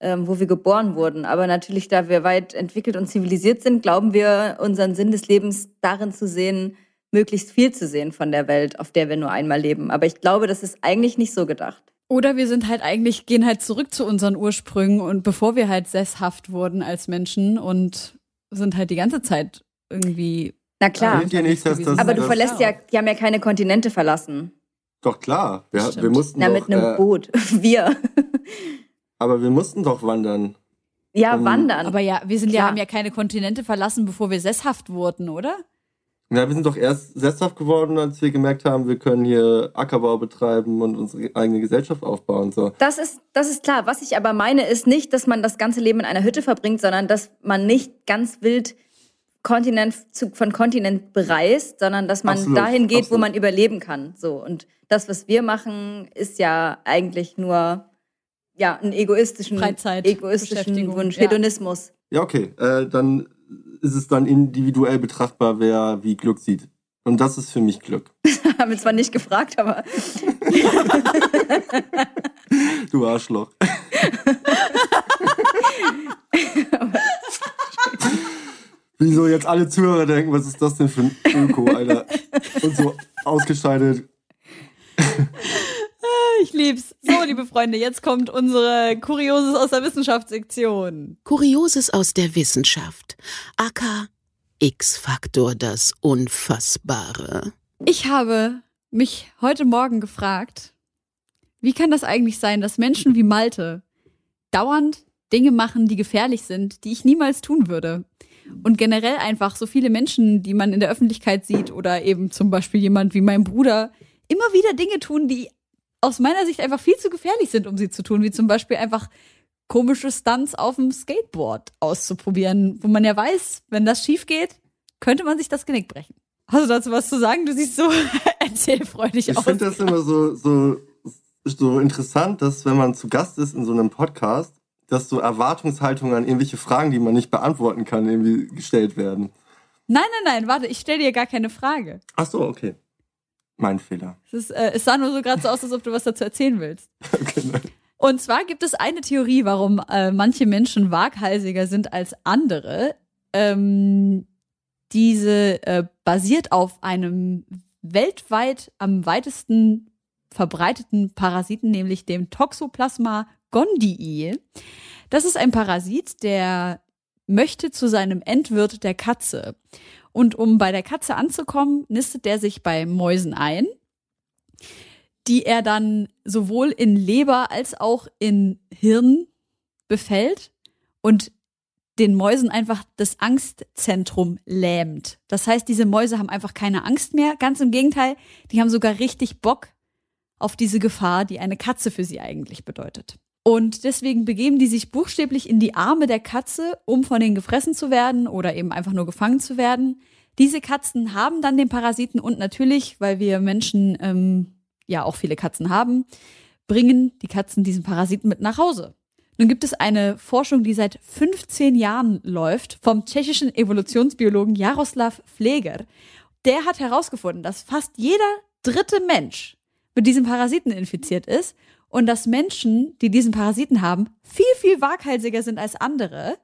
Speaker 4: ähm, wo wir geboren wurden. Aber natürlich, da wir weit entwickelt und zivilisiert sind, glauben wir, unseren Sinn des Lebens darin zu sehen, möglichst viel zu sehen von der Welt, auf der wir nur einmal leben. Aber ich glaube, das ist eigentlich nicht so gedacht.
Speaker 1: Oder wir sind halt eigentlich, gehen halt zurück zu unseren Ursprüngen und bevor wir halt sesshaft wurden als Menschen und sind halt die ganze Zeit irgendwie.
Speaker 4: Na klar.
Speaker 2: Nicht, dass das-
Speaker 4: Aber du verlässt ja, die haben ja keine Kontinente verlassen.
Speaker 2: Doch klar, wir,
Speaker 1: Stimmt.
Speaker 2: wir mussten
Speaker 4: Na,
Speaker 2: doch,
Speaker 4: mit einem
Speaker 2: äh,
Speaker 4: Boot. Wir.
Speaker 2: aber wir mussten doch wandern.
Speaker 4: Ja,
Speaker 2: Um-
Speaker 4: wandern.
Speaker 1: Aber ja, wir sind ja, haben ja keine Kontinente verlassen, bevor wir sesshaft wurden, oder?
Speaker 2: Ja, wir sind doch erst sesshaft geworden, als wir gemerkt haben, wir können hier Ackerbau betreiben und unsere eigene Gesellschaft aufbauen. So.
Speaker 4: Das ist, das ist klar. Was ich aber meine, ist nicht, dass man das ganze Leben in einer Hütte verbringt, sondern dass man nicht ganz wild Kontinent zu, von Kontinent bereist, sondern dass man
Speaker 2: Absolut,
Speaker 4: dahin geht, wo
Speaker 2: absolut.
Speaker 4: man überleben kann. So. Und das, was wir machen, ist ja eigentlich nur ja, einen egoistischen,
Speaker 1: Freizeit,
Speaker 4: egoistischen Wunsch,
Speaker 1: ja.
Speaker 4: Hedonismus.
Speaker 2: Ja, okay. Äh, dann ist es dann individuell betrachtbar, wer wie Glück sieht. Und das ist für mich Glück.
Speaker 4: Haben wir zwar nicht gefragt, aber
Speaker 2: Du Arschloch. Wieso jetzt alle Zuhörer denken, was ist das denn für ein Öko, Alter? Und so ausgescheidet.
Speaker 1: Ich lieb's. So, liebe Freunde, jetzt kommt unsere Kurioses aus der Wissenschaftssektion.
Speaker 5: Kurioses aus der Wissenschaft. Aka X-Faktor das Unfassbare.
Speaker 1: Ich habe mich heute Morgen gefragt, wie kann das eigentlich sein, dass Menschen wie Malte dauernd Dinge machen, die gefährlich sind, die ich niemals tun würde? Und generell einfach so viele Menschen, die man in der Öffentlichkeit sieht oder eben zum Beispiel jemand wie mein Bruder, immer wieder Dinge tun, die aus meiner Sicht einfach viel zu gefährlich sind, um sie zu tun, wie zum Beispiel einfach komische Stunts auf dem Skateboard auszuprobieren, wo man ja weiß, wenn das schief geht, könnte man sich das Genick brechen. Hast du dazu was zu sagen? Du siehst so erzählfreudig
Speaker 2: Ich
Speaker 1: aus.
Speaker 2: finde das immer so, so, so interessant, dass wenn man zu Gast ist in so einem Podcast, dass so Erwartungshaltungen an irgendwelche Fragen, die man nicht beantworten kann, irgendwie gestellt werden.
Speaker 1: Nein, nein, nein, warte, ich stelle dir gar keine Frage.
Speaker 2: Ach so, okay. Mein Fehler.
Speaker 1: Es, ist, äh, es sah nur so gerade so aus, als ob du was dazu erzählen willst.
Speaker 2: Okay, nein.
Speaker 1: Und zwar gibt es eine Theorie, warum äh, manche Menschen waghalsiger sind als andere. Ähm, diese äh, basiert auf einem weltweit am weitesten verbreiteten Parasiten, nämlich dem Toxoplasma gondii. Das ist ein Parasit, der möchte zu seinem Endwirt der Katze. Und um bei der Katze anzukommen, nistet er sich bei Mäusen ein die er dann sowohl in Leber als auch in Hirn befällt und den Mäusen einfach das Angstzentrum lähmt. Das heißt, diese Mäuse haben einfach keine Angst mehr. Ganz im Gegenteil, die haben sogar richtig Bock auf diese Gefahr, die eine Katze für sie eigentlich bedeutet. Und deswegen begeben die sich buchstäblich in die Arme der Katze, um von denen gefressen zu werden oder eben einfach nur gefangen zu werden. Diese Katzen haben dann den Parasiten und natürlich, weil wir Menschen ähm, ja auch viele Katzen haben, bringen die Katzen diesen Parasiten mit nach Hause. Nun gibt es eine Forschung, die seit 15 Jahren läuft, vom tschechischen Evolutionsbiologen Jaroslav Pfleger. Der hat herausgefunden, dass fast jeder dritte Mensch mit diesem Parasiten infiziert ist und dass Menschen, die diesen Parasiten haben, viel, viel waghalsiger sind als andere,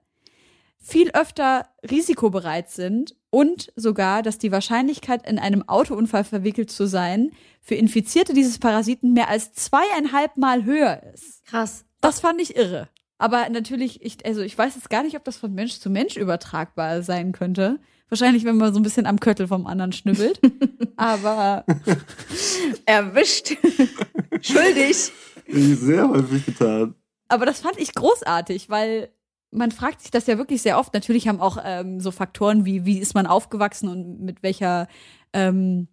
Speaker 1: viel öfter risikobereit sind und sogar, dass die Wahrscheinlichkeit, in einem Autounfall verwickelt zu sein, für Infizierte dieses Parasiten mehr als zweieinhalb Mal höher ist.
Speaker 4: Krass.
Speaker 1: Das fand ich irre. Aber natürlich, ich, also ich weiß jetzt gar nicht, ob das von Mensch zu Mensch übertragbar sein könnte. Wahrscheinlich, wenn man so ein bisschen am Köttel vom anderen schnibbelt. Aber
Speaker 4: Erwischt. Schuldig.
Speaker 2: Sehr häufig getan.
Speaker 1: Aber das fand ich großartig, weil man fragt sich das ja wirklich sehr oft. Natürlich haben auch ähm, so Faktoren wie, wie ist man aufgewachsen und mit welcher ähm,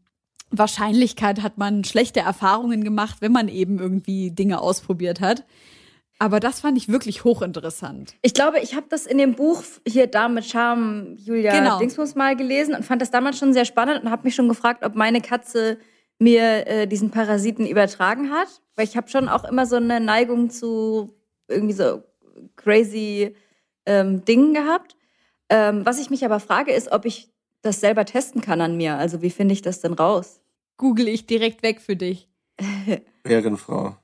Speaker 1: Wahrscheinlichkeit hat man schlechte Erfahrungen gemacht, wenn man eben irgendwie Dinge ausprobiert hat. Aber das fand ich wirklich hochinteressant.
Speaker 4: Ich glaube, ich habe das in dem Buch hier da mit Charme Julia
Speaker 1: Genau.
Speaker 4: Dingsbums mal gelesen und fand das damals schon sehr spannend und habe mich schon gefragt, ob meine Katze mir äh, diesen Parasiten übertragen hat, weil ich habe schon auch immer so eine Neigung zu irgendwie so crazy ähm, Dingen gehabt. Ähm, was ich mich aber frage, ist, ob ich das selber testen kann an mir. Also wie finde ich das denn raus?
Speaker 1: Google ich direkt weg für dich.
Speaker 2: Ehrenfrau.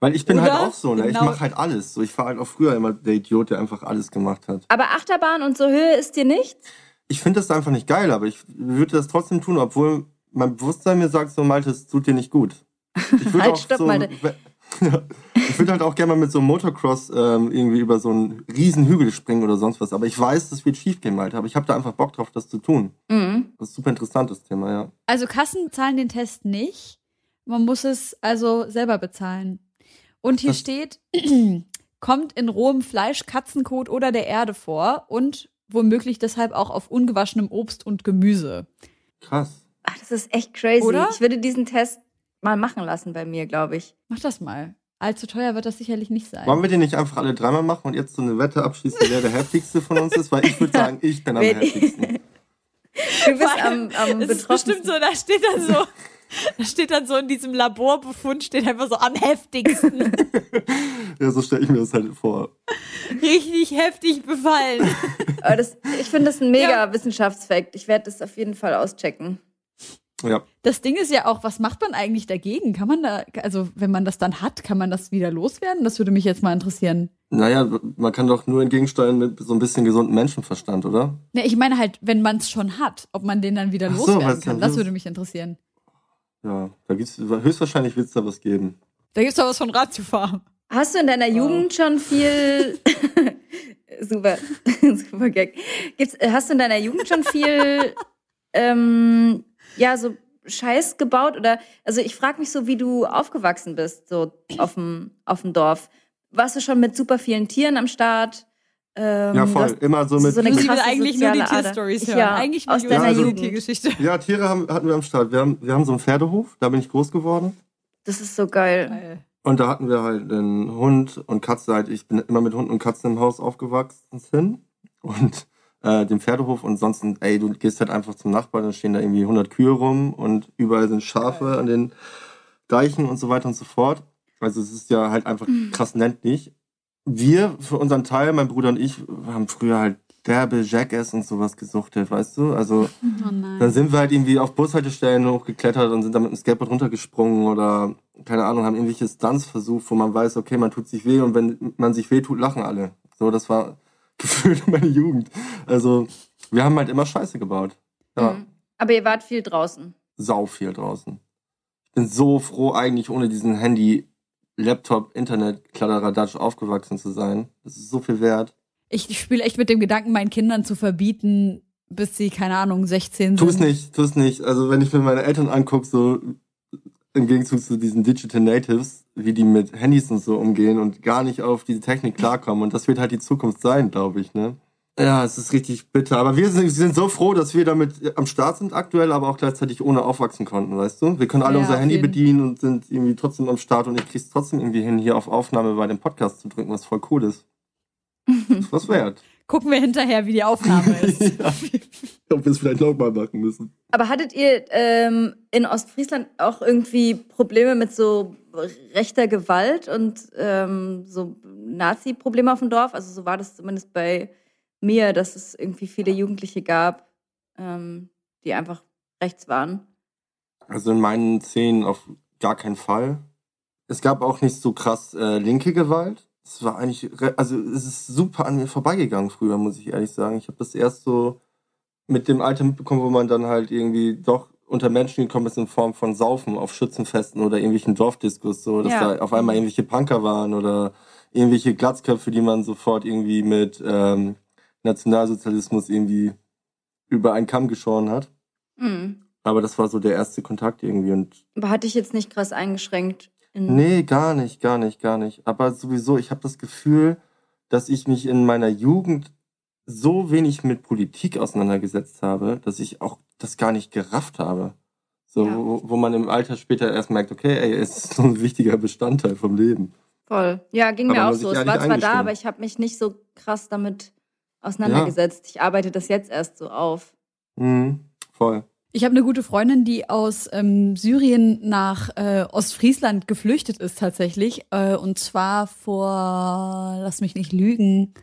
Speaker 2: Weil ich bin
Speaker 1: Oder?
Speaker 2: halt auch so, ne? Ich
Speaker 1: Genau.
Speaker 2: mache halt alles. So, ich war halt auch früher immer der Idiot, der einfach alles gemacht hat.
Speaker 4: Aber Achterbahn und so Höhe ist dir nichts?
Speaker 2: ich finde das einfach nicht geil, aber ich würde das trotzdem tun, obwohl mein Bewusstsein mir sagt, so Malte, es tut dir nicht gut. Ich würde
Speaker 4: Halt,
Speaker 2: auch
Speaker 4: stopp,
Speaker 2: so. Ja, ich würde halt auch gerne mal mit so einem Motocross ähm, irgendwie über so einen riesen Hügel springen oder sonst was. Aber ich weiß, das wird schief gehen, Malte. Aber ich habe da einfach Bock drauf, das zu tun.
Speaker 4: Mhm.
Speaker 2: Das ist ein super interessantes Thema, ja.
Speaker 1: Also Kassen zahlen den Test nicht. Man muss es also selber bezahlen. Und hier
Speaker 2: Das-
Speaker 1: steht, kommt in rohem Fleisch, Katzenkot oder der Erde vor und womöglich deshalb auch auf ungewaschenem Obst und Gemüse.
Speaker 2: Krass.
Speaker 4: Ach, das ist echt crazy.
Speaker 1: Oder?
Speaker 4: Ich würde diesen Test mal machen lassen bei mir, glaube ich.
Speaker 1: Mach das mal. Allzu teuer wird das sicherlich nicht sein.
Speaker 2: Wollen wir den nicht einfach alle dreimal machen und jetzt so eine Wette abschließen, wer der heftigste von uns ist? Weil ich würde sagen, ich bin am heftigsten.
Speaker 4: Du bist am, am
Speaker 1: Es ist bestimmt so, da steht dann so, da steht dann so in diesem Laborbefund, steht einfach so am heftigsten.
Speaker 2: Ja, so stelle ich mir das halt vor.
Speaker 1: Richtig heftig befallen.
Speaker 4: Aber das, ich finde das ein mega
Speaker 1: Ja.
Speaker 4: Wissenschaftsfakt. Ich werde das auf jeden Fall auschecken.
Speaker 2: Ja.
Speaker 1: Das Ding ist ja auch, was macht man eigentlich dagegen? Kann man da, also wenn man das dann hat, kann man das wieder loswerden? Das würde mich jetzt mal interessieren.
Speaker 2: Naja, man kann doch nur entgegensteuern mit so ein bisschen gesundem Menschenverstand, oder?
Speaker 1: Ne, ich meine halt, wenn man es schon hat, ob man den dann wieder
Speaker 2: Ach so,
Speaker 1: loswerden
Speaker 2: weil's
Speaker 1: kann. Das würde mich interessieren.
Speaker 2: Ja, da gibt's höchstwahrscheinlich wird es da was geben.
Speaker 1: Da gibt's doch was von Ratiofarm.
Speaker 4: Hast du in deiner Jugend schon viel. super, super Gag. Gibt's, hast du in deiner Jugend schon viel. ähm, ja, so Scheiß gebaut? Oder. Also, ich frage mich so, wie du aufgewachsen bist, so auf dem, auf dem Dorf. Warst du schon mit super vielen Tieren am Start? Ähm,
Speaker 2: Ja, voll. Immer so mit.
Speaker 4: so eine
Speaker 1: Sie will eigentlich nur die. Tierstories hören.
Speaker 4: Ja,
Speaker 1: eigentlich
Speaker 4: aus deiner
Speaker 1: die
Speaker 4: Jugend.
Speaker 1: Tiergeschichte.
Speaker 2: ja, Tiere haben, hatten wir am Start. Wir haben, wir haben so einen Pferdehof, da bin ich groß geworden.
Speaker 4: Das ist so geil.
Speaker 1: Geil.
Speaker 2: Und da hatten wir halt einen Hund und Katze. Halt, ich bin immer mit Hunden und Katzen im Haus aufgewachsen. Hin. Und äh, den Pferdehof und sonst, ey, du gehst halt einfach zum Nachbarn, da stehen da irgendwie 100 Kühe rum und überall sind Schafe an den Deichen und so weiter und so fort. Also es ist ja halt einfach krass ländlich. Wir, für unseren Teil, mein Bruder und ich, haben früher halt derbe Jackass und sowas gesuchtet, weißt du? Also
Speaker 1: Oh
Speaker 2: dann sind wir halt irgendwie auf Bushaltestellen hochgeklettert und sind dann mit dem Skateboard runtergesprungen oder, keine Ahnung, haben irgendwelche Stunts versucht, wo man weiß, okay, man tut sich weh und wenn man sich weh tut, lachen alle. So, das war gefühlt meine Jugend. Also, wir haben halt immer Scheiße gebaut. Ja,
Speaker 4: Mhm. Aber ihr wart viel draußen.
Speaker 2: sau viel draußen. Ich bin so froh, eigentlich ohne diesen Handy, Laptop, Internet, Kladderadatsch aufgewachsen zu sein. Das ist so viel wert.
Speaker 1: Ich spiele echt mit dem Gedanken, meinen Kindern zu verbieten, bis sie, keine Ahnung, 16 sind.
Speaker 2: Tu es nicht, tu es nicht. Also wenn ich mir meine Eltern angucke, so im Gegenzug zu diesen Digital Natives, wie die mit Handys und so umgehen und gar nicht auf diese Technik klarkommen. Und das wird halt die Zukunft sein, glaube ich, ne? Ja, es ist richtig bitter. Aber wir sind, wir sind so froh, dass wir damit am Start sind aktuell, aber auch gleichzeitig ohne aufwachsen konnten, weißt du? Wir können alle
Speaker 1: Ja,
Speaker 2: unser Handy bedienen und sind irgendwie trotzdem am Start und ich krieg's trotzdem irgendwie hin, hier auf Aufnahme bei dem Podcast zu drücken, was voll cool ist. ist was wert.
Speaker 1: Gucken wir hinterher, wie die Aufnahme ist.
Speaker 2: ja. Ob wir es vielleicht nochmal machen müssen.
Speaker 4: Aber hattet ihr ähm, in Ostfriesland auch irgendwie Probleme mit so rechter Gewalt und ähm, so Nazi-Probleme auf dem Dorf? Also so war das zumindest bei mir, dass es irgendwie viele Jugendliche gab, ähm, die einfach rechts waren.
Speaker 2: Also in meinen Szenen auf gar keinen Fall. Es gab auch nicht so krass äh, linke Gewalt. Es war eigentlich, also es ist super an mir vorbeigegangen früher, muss ich ehrlich sagen. Ich habe das erst so mit dem Alter mitbekommen, wo man dann halt irgendwie doch unter Menschen gekommen ist in Form von Saufen auf Schützenfesten oder irgendwelchen Dorfdiskos, so, dass
Speaker 4: Ja.
Speaker 2: da auf einmal irgendwelche Punker waren oder irgendwelche Glatzköpfe, die man sofort irgendwie mit ähm, Nationalsozialismus irgendwie über einen Kamm geschoren hat.
Speaker 4: Mhm.
Speaker 2: Aber das war so der erste Kontakt irgendwie und
Speaker 4: Aber hatte ich jetzt nicht krass eingeschränkt.
Speaker 2: Nee, gar nicht, gar nicht, gar nicht. Aber sowieso, ich habe das Gefühl, dass ich mich in meiner Jugend so wenig mit Politik auseinandergesetzt habe, dass ich auch das gar nicht gerafft habe. So,
Speaker 4: Ja.
Speaker 2: wo, wo man im Alter später erst merkt, okay, ey, es ist so ein wichtiger Bestandteil vom Leben.
Speaker 4: Voll. Ja, ging
Speaker 2: Aber
Speaker 4: mir auch so. Es war zwar da, aber ich habe mich nicht so krass damit auseinandergesetzt. Ich arbeite das jetzt erst so auf.
Speaker 2: Mhm, voll.
Speaker 1: Ich habe eine gute Freundin, die aus ähm, Syrien nach äh, Ostfriesland geflüchtet ist tatsächlich. Äh, und zwar vor, lass mich nicht lügen,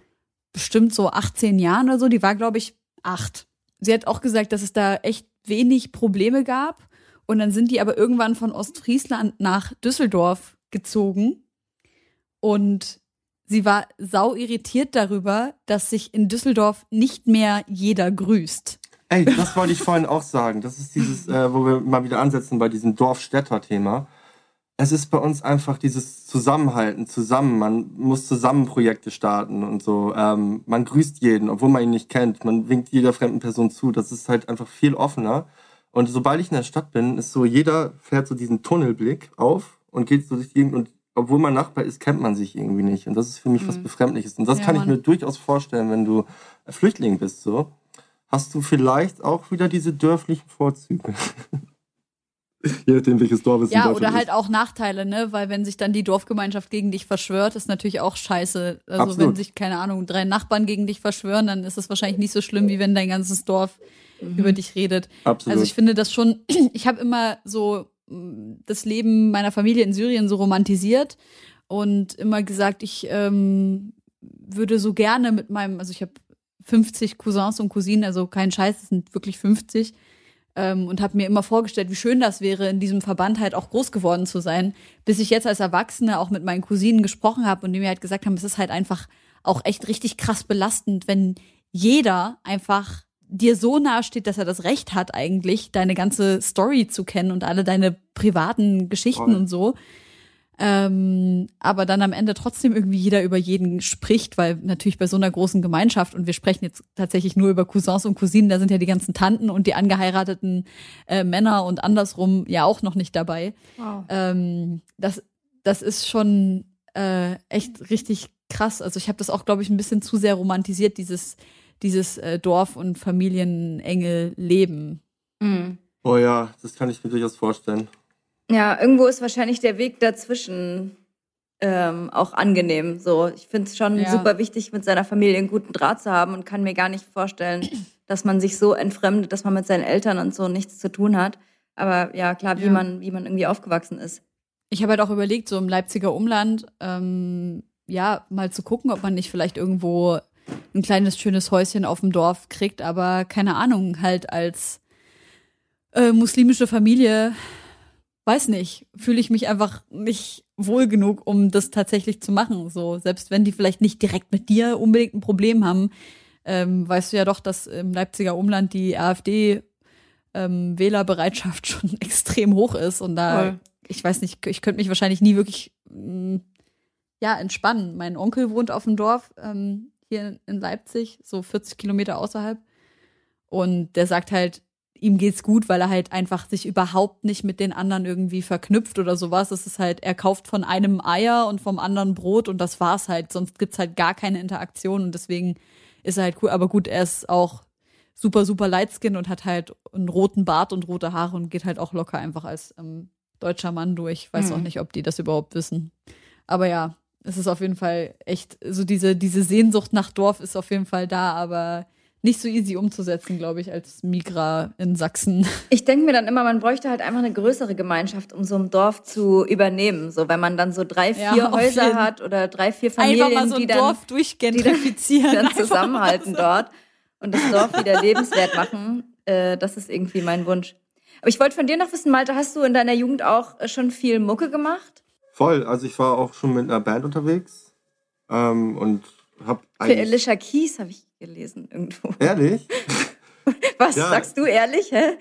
Speaker 1: bestimmt so 18 Jahren oder so. Die war, glaube ich, acht. Sie hat auch gesagt, dass es da echt wenig Probleme gab. Und dann sind die aber irgendwann von Ostfriesland nach Düsseldorf gezogen. Und sie war sau irritiert darüber, dass sich in Düsseldorf nicht mehr jeder grüßt.
Speaker 2: Ey, das wollte ich vorhin auch sagen. Das ist dieses, äh, wo wir mal wieder ansetzen bei diesem Dorf-Städter-Thema. Es ist bei uns einfach dieses Zusammenhalten, zusammen. Man muss zusammen Projekte starten und so. Ähm, man grüßt jeden, obwohl man ihn nicht kennt. Man winkt jeder fremden Person zu. Das ist halt einfach viel offener. Und sobald ich in der Stadt bin, ist so, jeder fährt so diesen Tunnelblick auf und geht so durch die Gegend und obwohl man Nachbar ist, kennt man sich irgendwie nicht. Und das ist für mich mhm. was Befremdliches. Und das ja, kann ich mir durchaus vorstellen, wenn du Flüchtling bist, so. Hast du vielleicht auch wieder diese dörflichen Vorzüge? Je nachdem, welches Dorf es
Speaker 1: Ja, oder halt auch Nachteile, ne? Weil wenn sich dann die Dorfgemeinschaft gegen dich verschwört, ist natürlich auch scheiße. Also Absolut. wenn sich, keine Ahnung, drei Nachbarn gegen dich verschwören, dann ist es wahrscheinlich nicht so schlimm, wie wenn dein ganzes Dorf mhm. über dich redet. Absolut. Also ich finde das schon, ich habe immer so mm, das Leben meiner Familie in Syrien so romantisiert und immer gesagt, ich ähm, würde so gerne mit meinem, also ich habe 50 Cousins und Cousinen, also kein Scheiß, es sind wirklich 50 ähm, und habe mir immer vorgestellt, wie schön das wäre, in diesem Verband halt auch groß geworden zu sein, bis ich jetzt als Erwachsene auch mit meinen Cousinen gesprochen habe und die mir halt gesagt haben, es ist halt einfach auch echt richtig krass belastend, wenn jeder einfach dir so nahe steht, dass er das Recht hat eigentlich, deine ganze Story zu kennen und alle deine privaten Geschichten oh. und so. Ähm, aber dann am Ende trotzdem irgendwie jeder über jeden spricht, weil natürlich bei so einer großen Gemeinschaft und wir sprechen jetzt tatsächlich nur über Cousins und Cousinen, da sind ja die ganzen Tanten und die angeheirateten äh, Männer und andersrum ja auch noch nicht dabei. Wow. Ähm, das, das ist schon äh, echt richtig krass. Also ich habe das auch, glaube ich, ein bisschen zu sehr romantisiert, dieses, dieses äh, Dorf- und familienenge Leben.
Speaker 2: Mhm. Oh ja, das kann ich mir durchaus vorstellen.
Speaker 4: Ja, irgendwo ist wahrscheinlich der Weg dazwischen ähm, auch angenehm. So, ich finde es schon ja. super wichtig, mit seiner Familie einen guten Draht zu haben und kann mir gar nicht vorstellen, dass man sich so entfremdet, dass man mit seinen Eltern und so nichts zu tun hat. Aber ja, klar, wie ja. man, wie man irgendwie aufgewachsen ist.
Speaker 1: Ich habe halt auch überlegt, so im Leipziger Umland, ähm, ja, mal zu gucken, ob man nicht vielleicht irgendwo ein kleines schönes Häuschen auf dem Dorf kriegt, aber keine Ahnung, halt als äh, muslimische Familie weiß nicht, fühle ich mich einfach nicht wohl genug, um das tatsächlich zu machen. So, selbst wenn die vielleicht nicht direkt mit dir unbedingt ein Problem haben, ähm, weißt du ja doch, dass im Leipziger Umland die AfD ähm, Wählerbereitschaft schon extrem hoch ist und da, Voll. ich weiß nicht, ich könnte mich wahrscheinlich nie wirklich mh, mm, ja entspannen. Mein Onkel wohnt auf dem Dorf ähm, hier in Leipzig, so 40 Kilometer außerhalb und der sagt halt, ihm geht's gut, weil er halt einfach sich überhaupt nicht mit den anderen irgendwie verknüpft oder sowas. Es ist halt, er kauft von einem Eier und vom anderen Brot und das war's halt. Sonst gibt's halt gar keine Interaktion und deswegen ist er halt cool. Aber gut, er ist auch super, super lightskin und hat halt einen roten Bart und rote Haare und geht halt auch locker einfach als ähm, deutscher Mann durch. Ich weiß mhm. auch nicht, ob die das überhaupt wissen. Aber ja, es ist auf jeden Fall echt, so diese, diese Sehnsucht nach Dorf ist auf jeden Fall da, aber nicht so easy umzusetzen, glaube ich, als Migra in Sachsen.
Speaker 4: Ich denke mir dann immer, man bräuchte halt einfach eine größere Gemeinschaft, um so ein Dorf zu übernehmen. So, wenn man dann so drei, vier ja, Häuser hat oder drei, vier Familien, einfach mal so ein die dann,
Speaker 1: Dorf durchgentrifizieren,
Speaker 4: die dann, dann zusammenhalten dort und das Dorf wieder lebenswert machen. Äh, das ist irgendwie mein Wunsch. Aber ich wollte von dir noch wissen, Malte, hast du in deiner Jugend auch schon viel Mucke gemacht?
Speaker 2: Voll. Also ich war auch schon mit einer Band unterwegs ähm, und habe
Speaker 4: Für Alicia Keys habe ich gelesen irgendwo.
Speaker 2: Ehrlich?
Speaker 4: Was ja. sagst du ehrlich, hä?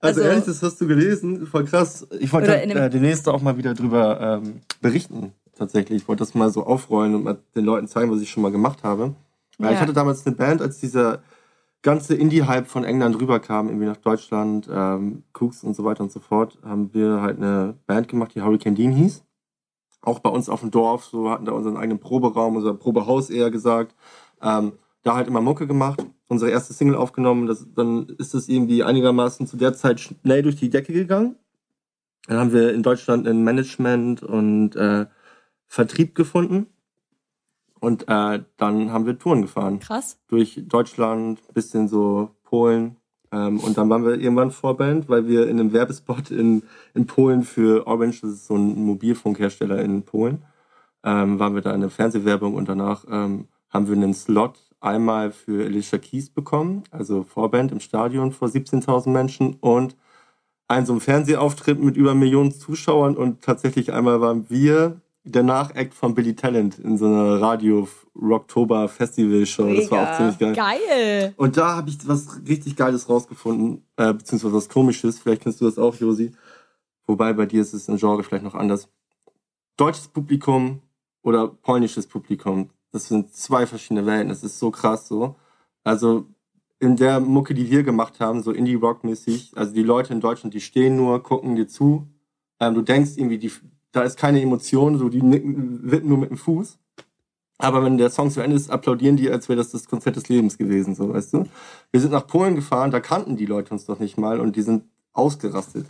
Speaker 2: Also, also, ehrlich, das hast du gelesen, voll krass. Ich wollte äh, demnächst auch mal wieder drüber ähm, berichten, tatsächlich. Ich wollte das mal so aufrollen und mal den Leuten zeigen, was ich schon mal gemacht habe. Ja. Ich hatte damals eine Band, als dieser ganze Indie-Hype von England rüberkam, irgendwie nach Deutschland, ähm, Cooks und so weiter und so fort, haben wir halt eine Band gemacht, die Hurricane Dean hieß. Auch bei uns auf dem Dorf, so hatten da unseren eigenen Proberaum, unser Probehaus eher gesagt. Ähm, da halt immer Mucke gemacht, unsere erste Single aufgenommen. Das, dann ist es irgendwie einigermaßen zu der Zeit schnell durch die Decke gegangen. Dann haben wir in Deutschland ein Management und äh, Vertrieb gefunden. Und äh, dann haben wir Touren gefahren.
Speaker 1: Krass.
Speaker 2: Durch Deutschland, bisschen so Polen. Ähm, und dann waren wir irgendwann Vorband, weil wir in einem Werbespot in, in Polen für Orange, das ist so ein Mobilfunkhersteller in Polen, ähm, waren wir da in der Fernsehwerbung und danach ähm, haben wir einen Slot einmal für Alicia Keys bekommen, also Vorband im Stadion vor 17.000 Menschen und einen so einen Fernsehauftritt mit über Millionen Zuschauern und tatsächlich einmal waren wir der Nachact von Billy Talent in so einer Radio Rocktober Festival Show. Das war auch ziemlich geil.
Speaker 1: Geil.
Speaker 2: Und da habe ich was richtig Geiles rausgefunden, äh, beziehungsweise was Komisches. Vielleicht kennst du das auch, Josi. Wobei bei dir ist es im Genre vielleicht noch anders. Deutsches Publikum oder polnisches Publikum, das sind zwei verschiedene Welten. Das ist so krass so. Also in der Mucke, die wir gemacht haben, so Indie-Rock-mäßig, also die Leute in Deutschland, die stehen nur, gucken dir zu. Ähm, du denkst irgendwie, die, da ist keine Emotion, so die nicken, wippen nur mit dem Fuß. Aber wenn der Song zu Ende ist, applaudieren die, als wäre das das Konzert des Lebens gewesen, so weißt du. Wir sind nach Polen gefahren, da kannten die Leute uns doch nicht mal und die sind ausgerastet.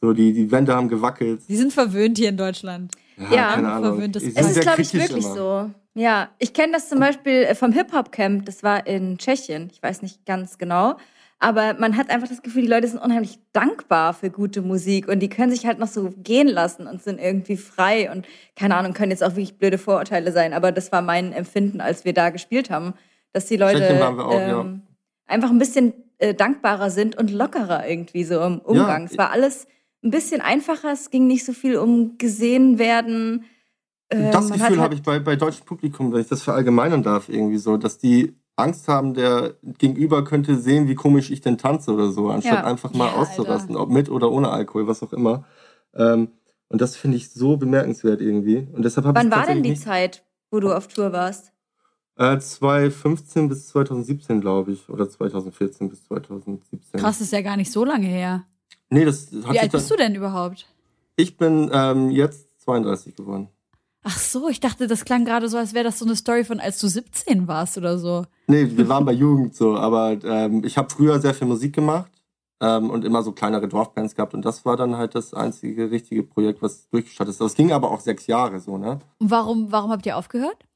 Speaker 2: So, die, die Wände haben gewackelt.
Speaker 1: Die sind verwöhnt hier in Deutschland.
Speaker 4: Ja,
Speaker 2: keine Ahnung. Die sind
Speaker 4: Es ist, glaube ich, wirklich
Speaker 2: immer.
Speaker 4: so. Ja, ich kenne das zum Beispiel äh, vom Hip-Hop-Camp, das war in Tschechien, ich weiß nicht ganz genau. Aber man hat einfach das Gefühl, die Leute sind unheimlich dankbar für gute Musik und die können sich halt noch so gehen lassen und sind irgendwie frei und keine Ahnung, können jetzt auch wirklich blöde Vorurteile sein, aber das war mein Empfinden, als wir da gespielt haben, dass die Leute
Speaker 2: auch, ja.
Speaker 4: ähm, einfach ein bisschen äh, dankbarer sind und lockerer irgendwie so im Umgang.
Speaker 2: Ja.
Speaker 4: es war alles ein bisschen einfacher, es ging nicht so viel um gesehen werden. Äh,
Speaker 2: das Gefühl
Speaker 4: halt-
Speaker 2: habe ich bei, bei deutschem Publikum, wenn ich das verallgemeinern darf, irgendwie so, dass die Angst haben, der Gegenüber könnte sehen, wie komisch ich denn tanze oder so, anstatt
Speaker 4: Ja.
Speaker 2: einfach mal
Speaker 1: Ja,
Speaker 2: auszurasten, ob mit oder ohne Alkohol, was auch immer. Ähm, und das finde ich so bemerkenswert irgendwie. Und deshalb
Speaker 4: Wann war denn die Zeit, wo du auf Tour warst?
Speaker 2: Äh, 2015 bis 2017, glaube ich. Oder 2014 bis 2017.
Speaker 1: Krass, ist ja gar nicht so lange her.
Speaker 2: Nee, das hat
Speaker 1: Wie alt bist du denn überhaupt?
Speaker 2: Ich bin ähm, jetzt 32 geworden.
Speaker 1: Ach so, ich dachte, das klang gerade so, als wäre das so eine Story von, als du 17 warst oder so.
Speaker 2: Nee, wir waren bei Jugend so, aber ähm, ich habe früher sehr viel Musik gemacht ähm, und immer so kleinere Dorfbands gehabt und das war dann halt das einzige richtige Projekt, was durchgestartet ist. Das ging aber auch sechs Jahre so, ne?
Speaker 1: Und warum, warum habt ihr aufgehört?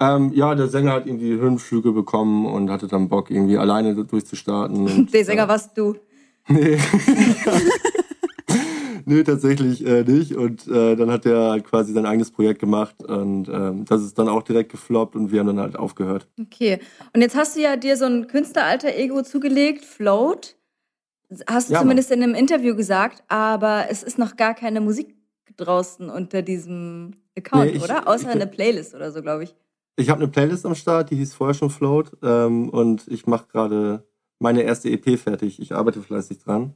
Speaker 2: Ähm, ja, der Sänger hat irgendwie Höhenflüge bekommen und hatte dann Bock, irgendwie alleine durchzustarten. Und,
Speaker 4: Der Sänger
Speaker 2: ja.
Speaker 4: warst du.
Speaker 2: Nee. nee, tatsächlich äh, nicht. Und äh, dann hat er halt quasi sein eigenes Projekt gemacht und ähm, das ist dann auch direkt gefloppt und wir haben dann halt aufgehört.
Speaker 4: Okay. Und jetzt hast du ja dir so ein Künstleralter-Ego zugelegt, Float. Hast du
Speaker 2: Ja,
Speaker 4: zumindest in einem Interview gesagt, aber es ist noch gar keine Musik draußen unter diesem Account,
Speaker 2: Nee, ich-
Speaker 4: oder? Außer
Speaker 2: ich-
Speaker 4: eine Playlist oder so, glaube ich.
Speaker 2: Ich habe eine Playlist am Start, die hieß vorher schon Float ähm, und ich mache gerade meine erste EP fertig. Ich arbeite fleißig dran.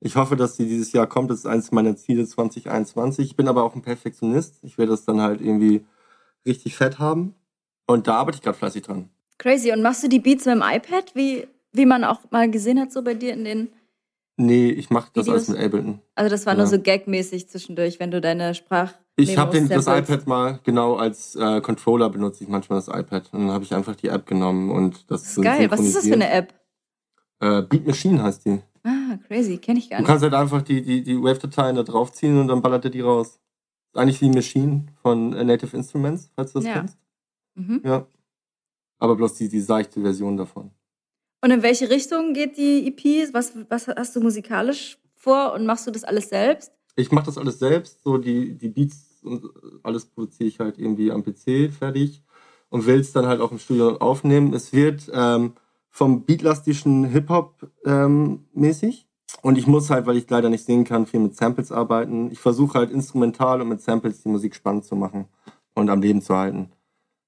Speaker 2: Ich hoffe, dass sie dieses Jahr kommt. Das ist eines meiner Ziele 2021. Ich bin aber auch ein Perfektionist. Ich werde das dann halt irgendwie richtig fett haben. Und da arbeite ich gerade fleißig dran.
Speaker 4: Crazy. Und machst du die Beats mit dem iPad, wie, wie man auch mal gesehen hat, so bei dir in den.
Speaker 2: Nee, ich mache das alles
Speaker 4: Videos?
Speaker 2: mit Ableton.
Speaker 4: Also, das war
Speaker 2: Ja.
Speaker 4: nur so gagmäßig zwischendurch, wenn du deine Sprach.
Speaker 2: Ich habe das iPad mal genau als äh, Controller benutze ich manchmal das iPad. Und dann habe ich einfach die App genommen und das,
Speaker 4: Das ist geil. Was ist das für eine App?
Speaker 2: Äh, Beat Machine heißt die.
Speaker 4: Ah, crazy. Kenne ich gar
Speaker 2: Du
Speaker 4: nicht.
Speaker 2: kannst halt einfach die, die, die Wave-Dateien da draufziehen und dann ballert er die raus. Ist eigentlich wie Machine von äh, Native Instruments, falls du das
Speaker 4: Ja.
Speaker 2: kennst.
Speaker 4: Mhm.
Speaker 2: Ja. Aber bloß die, die seichte Version davon.
Speaker 4: Und in welche Richtung geht die EP? Was, was hast du musikalisch vor und machst du das alles selbst?
Speaker 2: Ich mache das alles selbst, so die, die Beats und alles produziere ich halt irgendwie am PC fertig und will es dann halt auch im Studio aufnehmen. Es wird ähm, vom beatlastischen Hip-Hop ähm, mäßig und ich muss halt, weil ich leider nicht singen kann, viel mit Samples arbeiten. Ich versuche halt instrumental und mit Samples die Musik spannend zu machen und am Leben zu halten.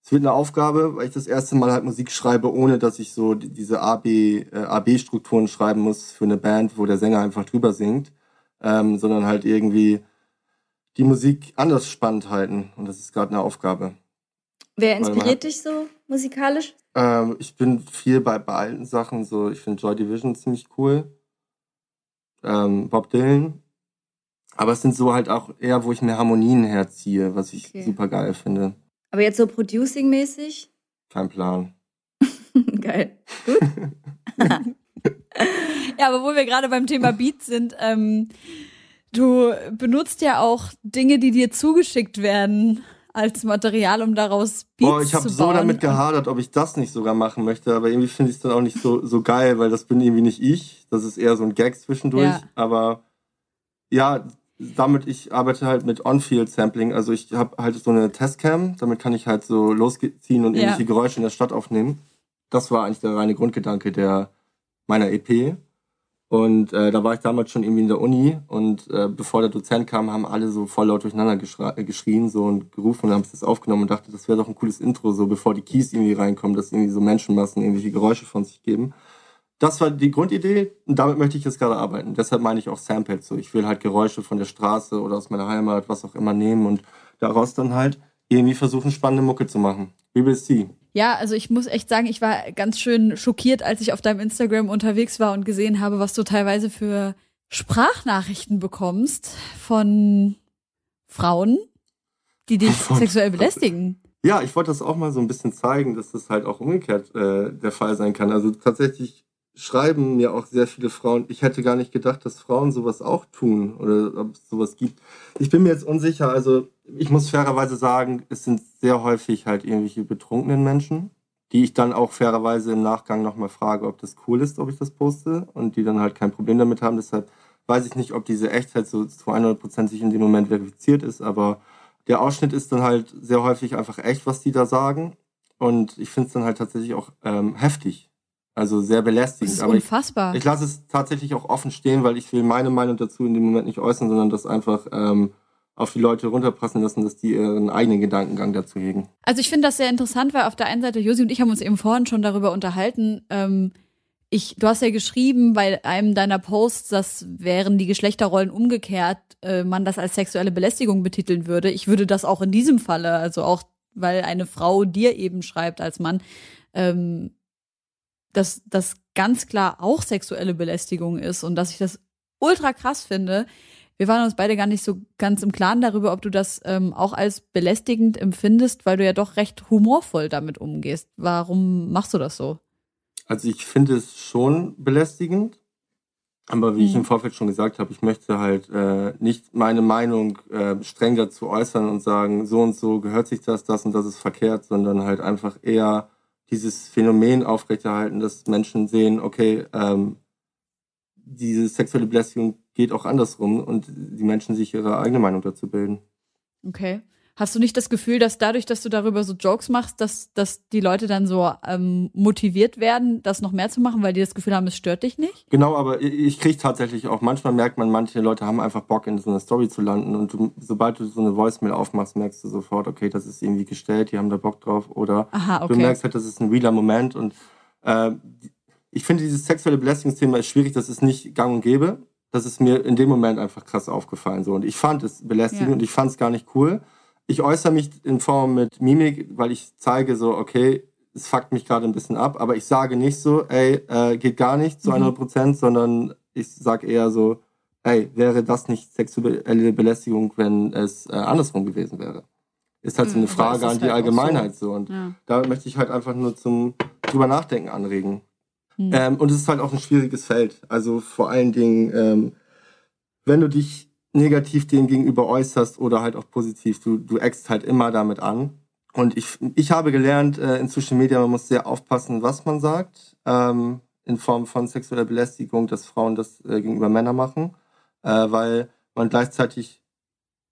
Speaker 2: Es wird eine Aufgabe, weil ich das erste Mal halt Musik schreibe, ohne dass ich so die- diese AB, äh, AB-Strukturen schreiben muss für eine Band, wo der Sänger einfach drüber singt, ähm, sondern halt irgendwie die Musik anders spannend halten. Und das ist gerade eine Aufgabe.
Speaker 4: Wer inspiriert dich so musikalisch?
Speaker 2: Ähm, ich bin viel bei, bei alten Sachen, so ich finde Joy Division ziemlich cool. Ähm, Bob Dylan. Aber es sind so halt auch eher, wo ich mehr Harmonien herziehe, was ich
Speaker 4: Okay.
Speaker 2: super geil finde.
Speaker 4: Aber jetzt so Producing-mäßig?
Speaker 2: Kein Plan.
Speaker 4: Geil.
Speaker 1: Ja, aber wo wir gerade beim Thema Beats sind, ähm, du benutzt ja auch Dinge, die dir zugeschickt werden als Material, um daraus Beats
Speaker 2: Boah, ich habe so damit gehadert, ob ich das nicht sogar machen möchte, aber irgendwie finde ich es dann auch nicht so, so geil, weil das bin irgendwie nicht ich. Das ist eher so ein Gag zwischendurch.
Speaker 1: Ja.
Speaker 2: Aber ja, damit, ich arbeite halt mit On-Field-Sampling. Also ich habe halt so eine Testcam, damit kann ich halt so losziehen und
Speaker 1: Ja.
Speaker 2: irgendwelche Geräusche in der Stadt aufnehmen. Das war eigentlich der reine Grundgedanke der meiner EP. Und äh, da war ich damals schon irgendwie in der Uni und äh, bevor der Dozent kam, haben alle so voll laut durcheinander äh, geschrien so und gerufen und haben das aufgenommen und dachte, das wäre doch ein cooles Intro, so bevor die Keys irgendwie reinkommen, dass irgendwie so Menschenmassen irgendwelche Geräusche von sich geben. Das war die Grundidee und damit möchte ich jetzt gerade arbeiten. Deshalb meine ich auch Sampled so. Ich will halt Geräusche von der Straße oder aus meiner Heimat, was auch immer nehmen und daraus dann halt irgendwie versuchen, spannende Mucke zu machen. We will see.
Speaker 1: Ja, also ich muss echt sagen, ich war ganz schön schockiert, als ich auf deinem Instagram unterwegs war und gesehen habe, was du teilweise für Sprachnachrichten bekommst von Frauen, die dich sexuell belästigen.
Speaker 2: Ja, ich wollte das auch mal so ein bisschen zeigen, dass das halt auch umgekehrt äh, der Fall sein kann. Also tatsächlich schreiben mir auch sehr viele Frauen, ich hätte gar nicht gedacht, dass Frauen sowas auch tun oder ob es sowas gibt. Ich bin mir jetzt unsicher, also ich muss fairerweise sagen, es sind sehr häufig halt irgendwelche betrunkenen Menschen, die ich dann auch fairerweise im Nachgang nochmal frage, ob das cool ist, ob ich das poste und die dann halt kein Problem damit haben. Deshalb weiß ich nicht, ob diese Echtheit so zu 100% sich in dem Moment verifiziert ist, aber der Ausschnitt ist dann halt sehr häufig einfach echt, was die da sagen. Und ich finde es dann halt tatsächlich auch ähm, heftig, also sehr belästigend. Das
Speaker 1: ist unfassbar.
Speaker 2: ich, ich lasse es tatsächlich auch offen stehen, weil ich will meine Meinung dazu in dem Moment nicht äußern, sondern das einfach ähm, auf die Leute runterpassen lassen, dass die ihren eigenen Gedankengang dazu hegen.
Speaker 1: Also ich finde das sehr interessant, weil auf der einen Seite Josi und ich haben uns eben vorhin schon darüber unterhalten. Ähm, ich, du hast ja geschrieben bei einem deiner Posts, dass wären die Geschlechterrollen umgekehrt, äh, man das als sexuelle Belästigung betiteln würde. Ich würde das auch in diesem Falle, also auch weil eine Frau dir eben schreibt als Mann, ähm, dass das ganz klar auch sexuelle Belästigung ist und dass ich das ultra krass finde. Wir waren uns beide gar nicht so ganz im Klaren darüber, ob du das ähm, auch als belästigend empfindest, weil du ja doch recht humorvoll damit umgehst. Warum machst du das so?
Speaker 2: Also ich finde es schon belästigend, aber wie hm. ich im Vorfeld schon gesagt habe, ich möchte halt äh, nicht meine Meinung äh, streng dazu äußern und sagen, so und so gehört sich das, das und das ist verkehrt, sondern halt einfach eher dieses Phänomen aufrechterhalten, dass Menschen sehen, okay, ähm, diese sexuelle Belästigung geht auch andersrum und die Menschen sich ihre eigene Meinung dazu bilden.
Speaker 1: Okay. Hast du nicht das Gefühl, dass dadurch, dass du darüber so Jokes machst, dass, dass die Leute dann so ähm, motiviert werden, das noch mehr zu machen, weil die das Gefühl haben, es stört dich nicht?
Speaker 2: Genau, aber ich kriege tatsächlich auch, manchmal merkt man, manche Leute haben einfach Bock, in so einer Story zu landen und du, sobald du so eine Voicemail aufmachst, merkst du sofort, okay, das ist irgendwie gestellt, die haben da Bock drauf oder
Speaker 1: Aha, okay.
Speaker 2: du merkst halt, das ist ein realer Moment und äh, ich finde, dieses sexuelle Belästigungsthema ist schwierig, das ist nicht gang und gäbe. Das ist mir in dem Moment einfach krass aufgefallen. So. Und ich fand es belästigend ja. und ich fand es gar nicht cool ich äußere mich in Form mit Mimik, weil ich zeige so, okay, es fuckt mich gerade ein bisschen ab, aber ich sage nicht so, ey, äh, geht gar nicht zu 100 mhm. Prozent, mhm. sondern ich sage eher so, ey, wäre das nicht sexuelle Belästigung, wenn es äh, andersrum gewesen wäre? Ist halt so eine mhm, Frage an die halt Allgemeinheit so. so. Und ja. da möchte ich halt einfach nur zum drüber nachdenken anregen. Mhm. Ähm, und es ist halt auch ein schwieriges Feld. Also vor allen Dingen, ähm, wenn du dich negativ dem gegenüber äußerst oder halt auch positiv. Du, du eckst halt immer damit an. Und ich, ich habe gelernt äh, in Social Media, man muss sehr aufpassen, was man sagt, ähm, in Form von sexueller Belästigung, dass Frauen das äh, gegenüber Männern machen, äh, weil man gleichzeitig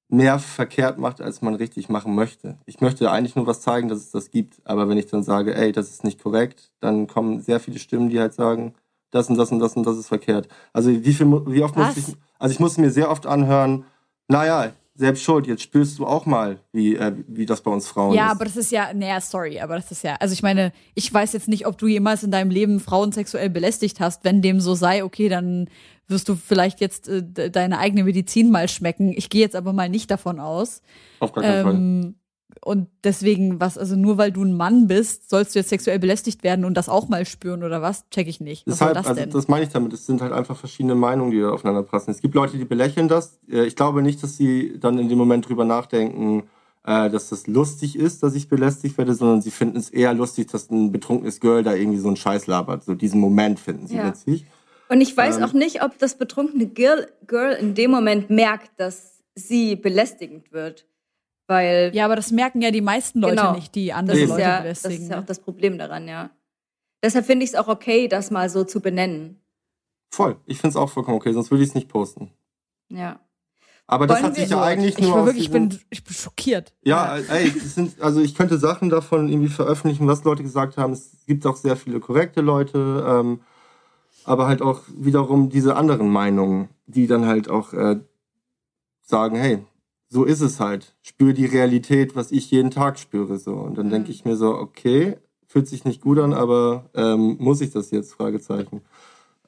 Speaker 2: mehr verkehrt macht, als man richtig machen möchte. Ich möchte eigentlich nur was zeigen, dass es das gibt, aber wenn ich dann sage, ey, das ist nicht korrekt, dann kommen sehr viele Stimmen, die halt sagen, das und das und das und das ist verkehrt. Also wie viel, wie oft was? muss ich, also ich musste mir sehr oft anhören, naja, selbst schuld, jetzt spürst du auch mal, wie, äh, wie das bei uns Frauen
Speaker 1: ja, ist.
Speaker 2: Ja,
Speaker 1: aber das ist ja, naja, sorry, aber das ist ja, also ich meine, ich weiß jetzt nicht, ob du jemals in deinem Leben Frauen sexuell belästigt hast. Wenn dem so sei, okay, dann wirst du vielleicht jetzt äh, deine eigene Medizin mal schmecken. Ich gehe jetzt aber mal nicht davon aus.
Speaker 2: Auf gar keinen ähm, Fall.
Speaker 1: Und deswegen, was, also nur weil du ein Mann bist, sollst du jetzt sexuell belästigt werden und das auch mal spüren oder was? Check ich nicht. Was
Speaker 2: Deshalb,
Speaker 1: das
Speaker 2: also das meine ich damit. Es sind halt einfach verschiedene Meinungen, die da aufeinander passen. Es gibt Leute, die belächeln das. Äh, ich glaube nicht, dass sie dann in dem Moment drüber nachdenken, äh, dass das lustig ist, dass ich belästigt werde, sondern sie finden es eher lustig, dass ein betrunkenes Girl da irgendwie so einen Scheiß labert. So diesen Moment finden sie ja. witzig.
Speaker 4: Und ich weiß ähm, auch nicht, ob das betrunkene Girl, Girl in dem Moment merkt, dass sie belästigend wird. Weil
Speaker 1: ja, aber das merken ja die meisten Leute genau, nicht, die andere Leute
Speaker 4: ja, belästigen. Das ist ja auch das Problem daran, ja. Deshalb finde ich es auch okay, das mal so zu benennen.
Speaker 2: Voll. Ich finde es auch vollkommen okay, sonst würde ich es nicht posten.
Speaker 4: Ja.
Speaker 2: Aber das Wollen hat sich ja eigentlich nur.
Speaker 1: Ich, war wirklich, ich, bin, ich bin schockiert.
Speaker 2: Ja, ja. ey, sind, also ich könnte Sachen davon irgendwie veröffentlichen, was Leute gesagt haben. Es gibt auch sehr viele korrekte Leute. Ähm, aber halt auch wiederum diese anderen Meinungen, die dann halt auch äh, sagen, hey, so ist es halt. Spür die Realität, was ich jeden Tag spüre. So. Und dann mhm. denke ich mir so, okay, fühlt sich nicht gut an, aber ähm, muss ich das jetzt? Fragezeichen.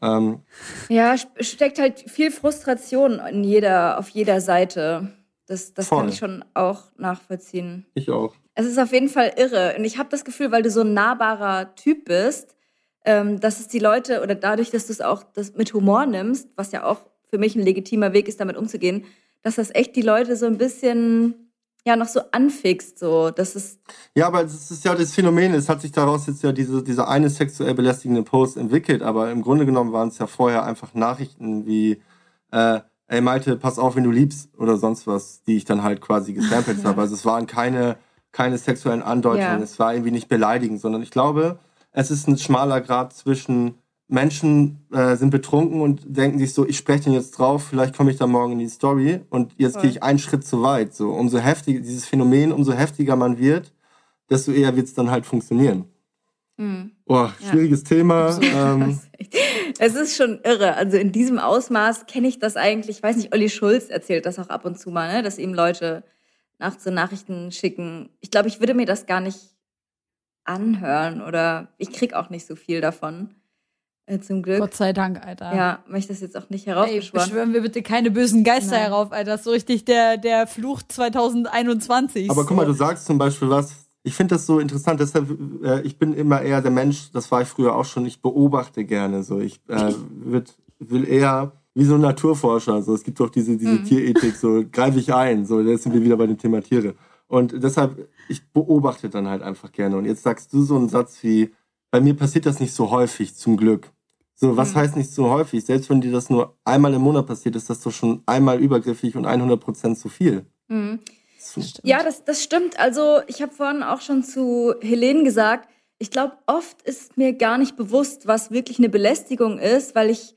Speaker 4: Ähm, ja, steckt halt viel Frustration in jeder, auf jeder Seite. Das, das kann ich schon auch nachvollziehen.
Speaker 2: Ich auch.
Speaker 4: Es ist auf jeden Fall irre. Und ich habe das Gefühl, weil du so ein nahbarer Typ bist, ähm, dass es die Leute oder dadurch, dass du es auch das mit Humor nimmst, was ja auch für mich ein legitimer Weg ist, damit umzugehen, dass das echt die Leute so ein bisschen ja noch so anfixt, so das ist
Speaker 2: ja, aber es ist ja das Phänomen. Es hat sich daraus jetzt ja diese dieser eine sexuell belästigende Post entwickelt, aber im Grunde genommen waren es ja vorher einfach Nachrichten wie äh, ey Malte, pass auf, wenn du liebst oder sonst was, die ich dann halt quasi gesampelt habe. Also es waren keine keine sexuellen Andeutungen, ja. es war irgendwie nicht beleidigend, sondern ich glaube, es ist ein schmaler Grad zwischen Menschen äh, sind betrunken und denken sich so, ich spreche den jetzt drauf, vielleicht komme ich da morgen in die Story und jetzt gehe ich einen Schritt zu weit. So, umso heftiger dieses Phänomen, umso heftiger man wird, desto eher wird es dann halt funktionieren. Mhm. Boah, schwieriges ja. Thema. Ähm.
Speaker 4: Es ist schon irre. Also in diesem Ausmaß kenne ich das eigentlich. Ich weiß nicht, Olli Schulz erzählt das auch ab und zu mal, ne? dass ihm Leute nachts so Nachrichten schicken. Ich glaube, ich würde mir das gar nicht anhören oder ich krieg auch nicht so viel davon. Äh, zum Glück.
Speaker 1: Gott sei Dank, Alter.
Speaker 4: Ja, möchte das jetzt auch nicht heraufbeschwören.
Speaker 1: Ey, beschwören wir bitte keine bösen Geister Nein. herauf, Alter. Das ist so richtig der, der Fluch 2021.
Speaker 2: Aber guck mal, du sagst zum Beispiel was. Ich finde das so interessant, deshalb, äh, ich bin immer eher der Mensch, das war ich früher auch schon, ich beobachte gerne so. Ich äh, würd, will eher wie so ein Naturforscher. So, es gibt doch diese, diese mhm. Tierethik, so greife ich ein. So, jetzt sind wir wieder bei dem Thema Tiere. Und deshalb, ich beobachte dann halt einfach gerne. Und jetzt sagst du so einen Satz wie, bei mir passiert das nicht so häufig, zum Glück. So, was mhm. heißt nicht so häufig? Selbst wenn dir das nur einmal im Monat passiert, ist das doch schon einmal übergriffig und 100 Prozent zu viel.
Speaker 4: Mhm. Ja, das, das stimmt. Also ich habe vorhin auch schon zu Helene gesagt, ich glaube, oft ist mir gar nicht bewusst, was wirklich eine Belästigung ist, weil ich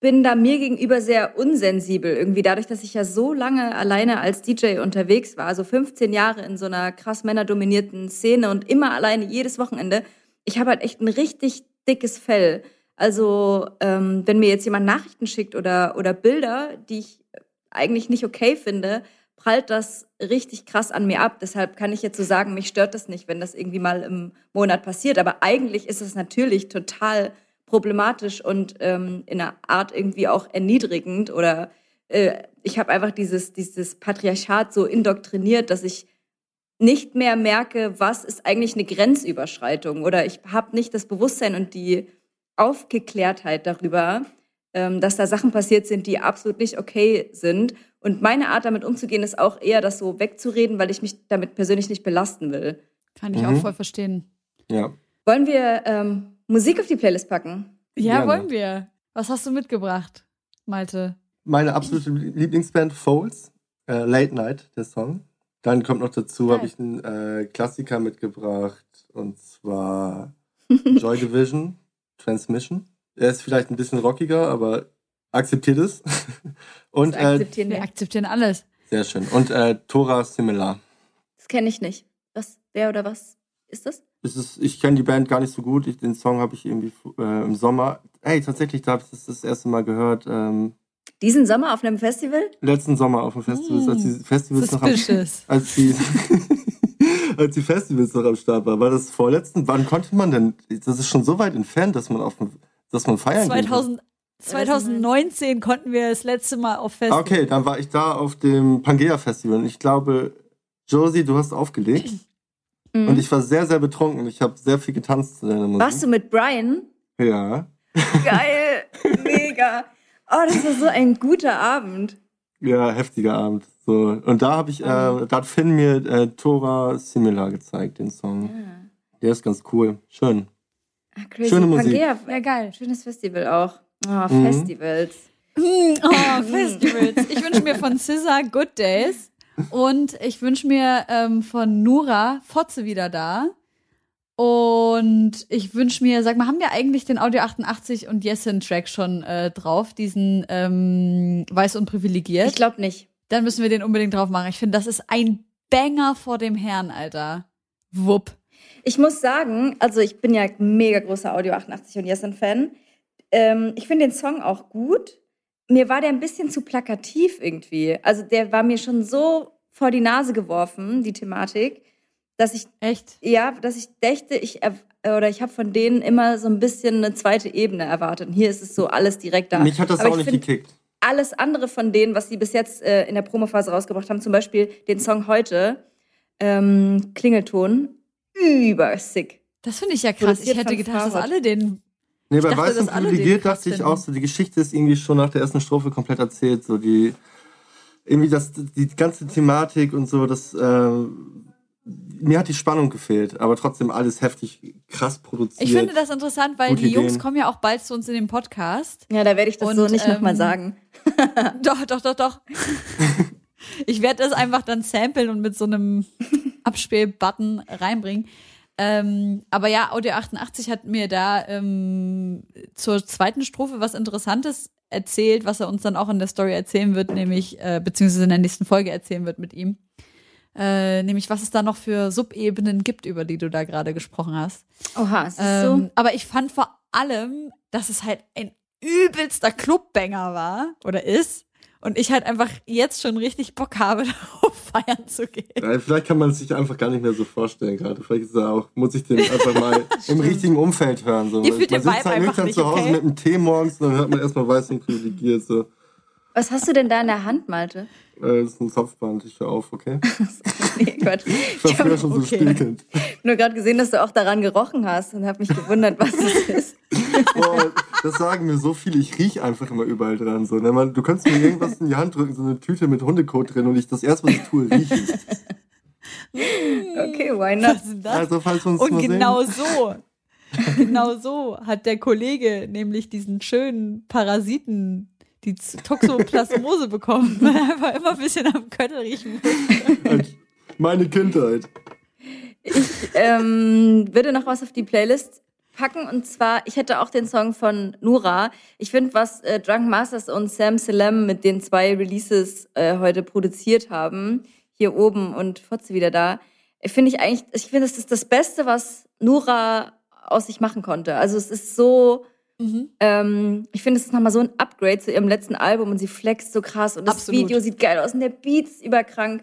Speaker 4: bin da mir gegenüber sehr unsensibel irgendwie dadurch, dass ich ja so lange alleine als DJ unterwegs war, also 15 Jahre in so einer krass männerdominierten Szene und immer alleine jedes Wochenende. Ich habe halt echt ein richtig dickes Fell. Also ähm, wenn mir jetzt jemand Nachrichten schickt oder, oder Bilder, die ich eigentlich nicht okay finde, prallt das richtig krass an mir ab. Deshalb kann ich jetzt so sagen, mich stört das nicht, wenn das irgendwie mal im Monat passiert. Aber eigentlich ist es natürlich total problematisch und ähm, in einer Art irgendwie auch erniedrigend. Oder äh, ich habe einfach dieses, dieses Patriarchat so indoktriniert, dass ich nicht mehr merke, was ist eigentlich eine Grenzüberschreitung. Oder ich habe nicht das Bewusstsein und die Aufgeklärtheit darüber, ähm, dass da Sachen passiert sind, die absolut nicht okay sind. Und meine Art, damit umzugehen, ist auch eher, das so wegzureden, weil ich mich damit persönlich nicht belasten will.
Speaker 1: Kann ich mhm. auch voll verstehen.
Speaker 2: Ja.
Speaker 4: Wollen wir ähm, Musik auf die Playlist packen?
Speaker 1: Ja, Gerne. wollen wir. Was hast du mitgebracht, Malte?
Speaker 2: Meine absolute Lieblingsband Foles, äh, Late Night, der Song. Dann kommt noch dazu, habe ich einen äh, Klassiker mitgebracht und zwar Joy Division Transmission. Er ist vielleicht ein bisschen rockiger, aber akzeptiert es.
Speaker 1: Und das akzeptieren äh, wir akzeptieren alles.
Speaker 2: Sehr schön. Und äh, Tora Similar.
Speaker 4: Das kenne ich nicht. Was, wer oder was ist das?
Speaker 2: Es ist, ich kenne die Band gar nicht so gut. Ich, den Song habe ich irgendwie äh, im Sommer. Hey, tatsächlich, da habe ich das das erste Mal gehört. Ähm,
Speaker 4: Diesen Sommer auf einem Festival?
Speaker 2: Letzten Sommer auf einem Festival, mm. als die Festivals noch am, als die als die Festivals noch am Start war. War das vorletzten? Wann konnte man denn? Das ist schon so weit entfernt, dass man auf dass man feiern
Speaker 1: 2000, 2019 konnten wir das letzte Mal auf
Speaker 2: Festival. Okay, dann war ich da auf dem Pangea Festival und ich glaube, Josie, du hast aufgelegt. Mhm. Und ich war sehr, sehr betrunken. Ich habe sehr viel getanzt zu deiner Musik.
Speaker 4: Warst du mit Brian?
Speaker 2: Ja.
Speaker 4: Geil, mega. Oh, das war so ein guter Abend.
Speaker 2: Ja, heftiger Abend. So. Und da habe ich, äh, da hat Finn mir äh, Tora Similar gezeigt, den Song. Ja. Der ist ganz cool. Schön.
Speaker 4: Ah, crazy. Schöne Musik. Pangea, ja, geil. Schönes Festival auch. Oh, mhm. Festivals.
Speaker 1: Oh, Festivals. Ich wünsche mir von Scissor Good Days und ich wünsche mir ähm, von Nura Fotze wieder da. Und ich wünsche mir, sag mal, haben wir eigentlich den Audio 88 und Yesin-Track schon äh, drauf, diesen ähm, Weiß und Privilegiert?
Speaker 4: Ich glaube nicht.
Speaker 1: Dann müssen wir den unbedingt drauf machen. Ich finde, das ist ein Banger vor dem Herrn, Alter. Wupp.
Speaker 4: Ich muss sagen, also ich bin ja mega großer Audio 88 und Yesin-Fan. ähm, ich finde den Song auch gut. Mir war der ein bisschen zu plakativ irgendwie. Also der war mir schon so vor die Nase geworfen, die Thematik, dass ich
Speaker 1: Echt?
Speaker 4: ja, dass ich dächte, ich er- oder ich habe von denen immer so ein bisschen eine zweite Ebene erwartet. Und hier ist es so alles direkt da.
Speaker 2: Mich hat das
Speaker 4: Aber
Speaker 2: auch
Speaker 4: ich
Speaker 2: nicht
Speaker 4: find,
Speaker 2: gekickt.
Speaker 4: Alles andere von denen, was sie bis jetzt äh, in der Promophase rausgebracht haben, zum Beispiel den Song heute, ähm, Klingelton, übersick.
Speaker 1: Das finde ich ja krass. Ich hätte gedacht, dass alle den.
Speaker 2: Nee, bei Weiß und Privilegiert dachte ich auch so, die Geschichte ist irgendwie schon nach der ersten Strophe komplett erzählt. So die, irgendwie das, die ganze Thematik und so, das, äh, mir hat die Spannung gefehlt, aber trotzdem alles heftig krass produziert.
Speaker 1: Ich finde das interessant, weil
Speaker 2: Gute
Speaker 1: die Jungs
Speaker 2: Ideen.
Speaker 1: kommen ja auch bald zu uns in den Podcast.
Speaker 4: Ja, da werde ich das
Speaker 1: Und,
Speaker 4: so nicht
Speaker 1: ähm,
Speaker 4: nochmal sagen.
Speaker 1: Doch, doch, doch, doch. ich werde das einfach dann samplen und mit so einem Abspiel-Button reinbringen. Ähm, aber ja, Audio 88 hat mir da ähm, zur zweiten Strophe was Interessantes erzählt, was er uns dann auch in der Story erzählen wird, nämlich, äh, beziehungsweise in der nächsten Folge erzählen wird mit ihm. Äh, nämlich, was es da noch für Subebenen gibt, über die du da gerade gesprochen hast.
Speaker 4: Oha, ist
Speaker 1: Ähm,
Speaker 4: so.
Speaker 1: Aber ich fand vor allem, dass es halt ein übelster Clubbanger war oder ist. Und ich halt einfach jetzt schon richtig Bock habe, darauf feiern zu gehen.
Speaker 2: Ja, vielleicht kann man es sich einfach gar nicht mehr so vorstellen gerade. Vielleicht ist er auch, muss ich den einfach mal im richtigen Umfeld hören. So.
Speaker 1: Ihr fühlt
Speaker 2: man
Speaker 1: den
Speaker 2: sitzt
Speaker 1: Vibe
Speaker 2: halt
Speaker 1: einfach
Speaker 2: nüchtern
Speaker 1: nicht,
Speaker 2: zu Hause
Speaker 1: okay?
Speaker 2: mit einem Tee morgens und dann hört man erstmal weiß und privilegiert. So.
Speaker 4: Was hast du denn da in der Hand, Malte?
Speaker 2: Äh, das ist ein Zopfband, ich höre auf, okay?
Speaker 4: Nee, Quatsch.
Speaker 2: Ich war
Speaker 4: Ich habe
Speaker 2: früher schon so
Speaker 1: okay.
Speaker 2: stinkend.
Speaker 4: nur gerade gesehen, dass du auch daran gerochen hast und habe mich gewundert, was es ist.
Speaker 2: Boah, das sagen mir so viele. Ich riech einfach immer überall dran. So, ne? Man, du könntest mir irgendwas in die Hand drücken, so eine Tüte mit Hundekot drin und ich das erste, was ich tue, riechen.
Speaker 4: Okay, why not?
Speaker 1: Was ist das?
Speaker 2: Also, falls wir uns
Speaker 1: Und
Speaker 2: mal
Speaker 1: genau
Speaker 2: sehen.
Speaker 1: so, genau so hat der Kollege nämlich diesen schönen Parasiten, die Toxoplasmose bekommen, weil er einfach immer ein bisschen am Köttel riechen muss.
Speaker 2: Meine Kindheit.
Speaker 4: ähm, würde noch was auf die Playlist packen und zwar, ich hätte auch den Song von Nura. Ich finde, was äh, Drunk Masters und Sam Salem mit den zwei Releases äh, heute produziert haben, hier oben und Fotze wieder da, finde ich eigentlich, ich finde, es ist das Beste, was Nura aus sich machen konnte. Also es ist so,
Speaker 1: Mhm.
Speaker 4: ähm, ich finde, es ist nochmal so ein Upgrade zu ihrem letzten Album und sie flext so krass und das
Speaker 1: Absolut.
Speaker 4: Video sieht geil aus und der Beat ist überkrank.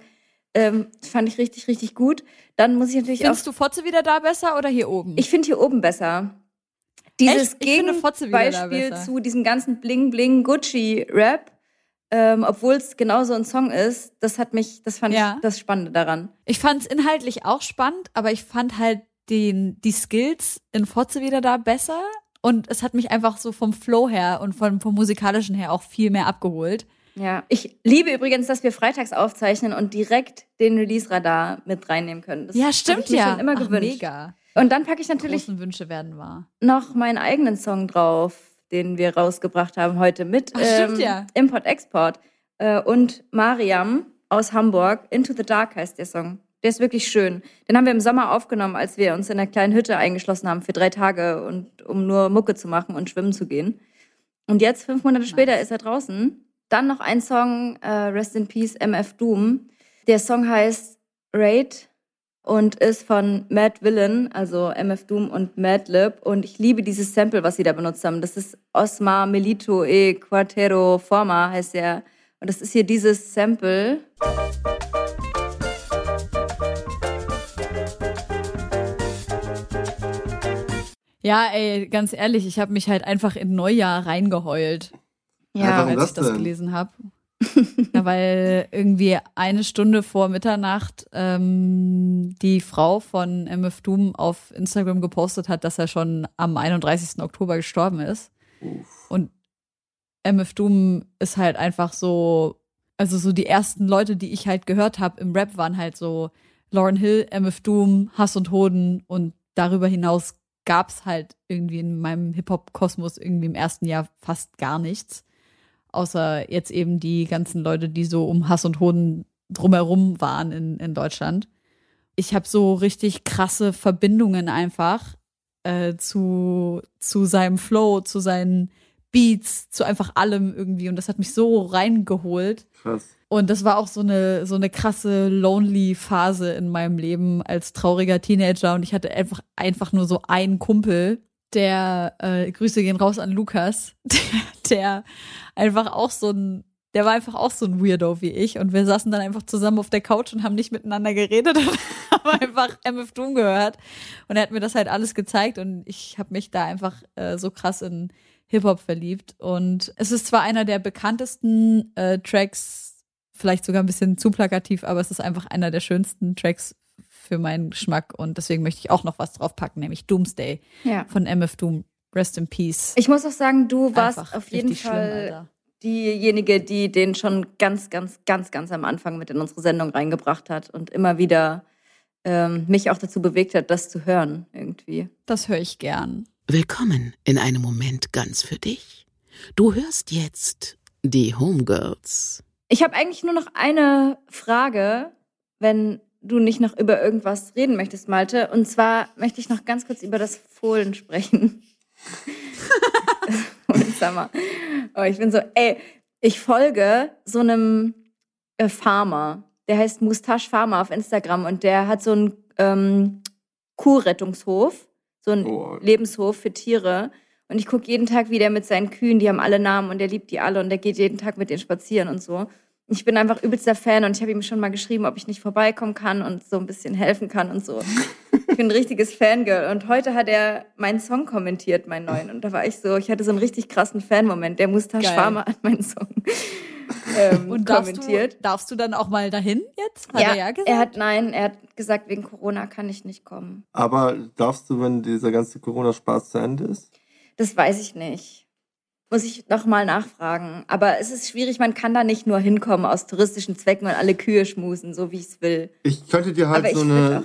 Speaker 4: Ähm, fand ich richtig, richtig gut. Dann muss ich natürlich auch
Speaker 1: Findest du Fotze wieder da besser oder hier oben?
Speaker 4: ich finde hier oben besser. Dieses Gegenbeispiel zu diesem ganzen Bling-Bling Gucci-Rap, ähm, obwohl es genauso ein Song ist, das hat mich, das fand
Speaker 1: Ja.
Speaker 4: ich das Spannende daran.
Speaker 1: Ich fand es inhaltlich auch spannend, aber ich fand halt den, die Skills in Fotze wieder da besser. Und es hat mich einfach so vom Flow her und vom, vom musikalischen her auch viel mehr abgeholt.
Speaker 4: Ja. Ich liebe übrigens, dass wir freitags aufzeichnen und direkt den Release-Radar mit reinnehmen können. Das
Speaker 1: ja, stimmt
Speaker 4: ich mir
Speaker 1: ja.
Speaker 4: schon immer
Speaker 1: Ach,
Speaker 4: gewünscht.
Speaker 1: mega.
Speaker 4: Und dann packe ich natürlich
Speaker 1: Großen Wünsche werden wahr.
Speaker 4: noch meinen eigenen Song drauf, den wir rausgebracht haben heute mit
Speaker 1: Ach, stimmt ja.
Speaker 4: Import-Export. Äh, und Mariam aus Hamburg, Into the Dark heißt der Song. Der ist wirklich schön. Den haben wir im Sommer aufgenommen, als wir uns in einer kleinen Hütte eingeschlossen haben für drei Tage und um nur Mucke zu machen und schwimmen zu gehen. Und jetzt, fünf Monate später, ist er draußen. Dann noch ein Song, äh, Rest in Peace, MF Doom. Der Song heißt Raid und ist von Mad Villain, also MF Doom und Madlib. Und ich liebe dieses Sample, was sie da benutzt haben. Das ist Osma Melito e Quartero Forma, heißt er. Und das ist hier dieses Sample.
Speaker 1: Ja, ey, ganz ehrlich, ich habe mich halt einfach in Neujahr reingeheult,
Speaker 2: Ja, warum
Speaker 1: als
Speaker 2: das
Speaker 1: ich das
Speaker 2: denn?
Speaker 1: gelesen habe. ja, weil irgendwie eine Stunde vor Mitternacht ähm, die Frau von MF Doom auf Instagram gepostet hat, dass er schon am 31. Oktober gestorben ist. Und MF Doom ist halt einfach so, also so die ersten Leute, die ich halt gehört habe im Rap, waren halt so Lauren Hill, MF Doom, Hass und Hoden und darüber hinaus gab's halt irgendwie in meinem Hip-Hop-Kosmos irgendwie im ersten Jahr fast gar nichts. Außer jetzt eben die ganzen Leute, die so um Hass und Hoden drumherum waren in, in Deutschland. Ich habe so richtig krasse Verbindungen einfach äh, zu, zu seinem Flow, zu seinen Beats, zu einfach allem irgendwie. Und das hat mich so reingeholt.
Speaker 2: Krass.
Speaker 1: Und das war auch so eine, so eine krasse lonely Phase in meinem Leben als trauriger Teenager. Und ich hatte einfach, einfach nur so einen Kumpel, der äh, Grüße gehen raus an Lukas, der, der einfach auch so ein der war einfach auch so ein Weirdo wie ich. Und wir saßen dann einfach zusammen auf der Couch und haben nicht miteinander geredet und haben einfach MF Doom gehört. Und er hat mir das halt alles gezeigt und ich habe mich da einfach äh, so krass in Hip-Hop verliebt. Und es ist zwar einer der bekanntesten äh, Tracks, vielleicht sogar ein bisschen zu plakativ, aber es ist einfach einer der schönsten Tracks für meinen Geschmack und deswegen möchte ich auch noch was drauf packen, nämlich Doomsday
Speaker 4: Ja.
Speaker 1: von MF Doom. Rest in Peace.
Speaker 4: Ich muss auch sagen, du warst
Speaker 1: Einfach
Speaker 4: auf jeden
Speaker 1: schlimm,
Speaker 4: Fall
Speaker 1: Alter.
Speaker 4: diejenige, die den schon ganz, ganz, ganz, ganz am Anfang mit in unsere Sendung reingebracht hat und immer wieder ähm, mich auch dazu bewegt hat, das zu hören irgendwie.
Speaker 1: Das höre ich gern.
Speaker 5: Willkommen in einem Moment ganz für dich. Du hörst jetzt die Homegirls.
Speaker 4: Ich habe eigentlich nur noch eine Frage, wenn du nicht noch über irgendwas reden möchtest, Malte. Und zwar möchte ich noch ganz kurz über das Fohlen sprechen. Oh, ich bin so, ey, ich folge so einem äh, Farmer. Der heißt Mustache Farmer auf Instagram und der hat so einen ähm, Kuhrettungshof, so einen
Speaker 2: Oh.
Speaker 4: Lebenshof für Tiere. Und ich gucke jeden Tag, wie der mit seinen Kühen, die haben alle Namen und der liebt die alle und der geht jeden Tag mit denen spazieren und so. Ich bin einfach übelster Fan und ich habe ihm schon mal geschrieben, ob ich nicht vorbeikommen kann und so ein bisschen helfen kann und so. Ich bin ein richtiges Fangirl. Und heute hat er meinen Song kommentiert, meinen neuen. Und da war ich so, ich hatte so einen richtig krassen Fan-Moment. Der Mustache. Farmer hat meinen Song ähm,
Speaker 1: Und darfst
Speaker 4: kommentiert.
Speaker 1: du, darfst du dann auch mal dahin jetzt? Hat
Speaker 4: ja,
Speaker 1: er ja gesagt?
Speaker 4: er hat nein, er hat gesagt, wegen Corona kann ich nicht kommen.
Speaker 2: Aber darfst du, wenn dieser ganze Corona-Spaß zu Ende ist?
Speaker 4: Das weiß ich nicht. Muss ich noch mal nachfragen. Aber es ist schwierig, man kann da nicht nur hinkommen aus touristischen Zwecken und alle Kühe schmusen, so wie ich es will.
Speaker 2: Ich könnte dir halt so eine,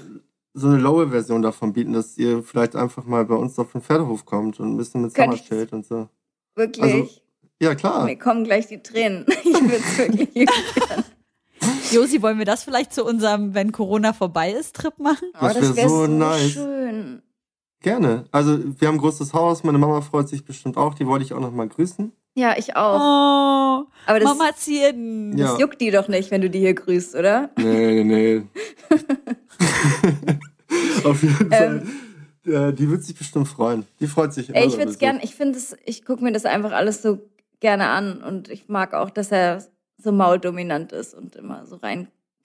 Speaker 2: so eine lowe Version davon bieten, dass ihr vielleicht einfach mal bei uns auf den Pferdehof kommt und ein bisschen mit
Speaker 4: ich
Speaker 2: Sommerschild und so.
Speaker 4: Wirklich.
Speaker 2: Also- Ja, klar.
Speaker 4: Mir kommen gleich die Tränen. Ich würde es wirklich gern.
Speaker 1: Josi, wollen wir das vielleicht zu unserem, wenn Corona vorbei ist, Trip machen?
Speaker 4: Oh,
Speaker 2: Das
Speaker 4: das
Speaker 2: wär
Speaker 4: wäre
Speaker 2: so
Speaker 4: so,
Speaker 2: nice.
Speaker 4: schön.
Speaker 2: Gerne. Also, wir haben ein großes Haus. Meine Mama freut sich bestimmt auch. Die wollte ich auch noch mal grüßen.
Speaker 4: Ja, ich auch.
Speaker 1: Oh,
Speaker 4: Aber das,
Speaker 1: Mama Zierden.
Speaker 2: Ja.
Speaker 4: das juckt die doch nicht, wenn du die hier grüßt, oder?
Speaker 2: Nee, nee, nee. Auf jeden Fall. Ja, die wird sich bestimmt freuen. Die freut sich immer.
Speaker 4: Ey, ich würde es gern, ich finde es, ich gucke mir das einfach alles so gerne an und ich mag auch, dass er so mauldominant ist und immer so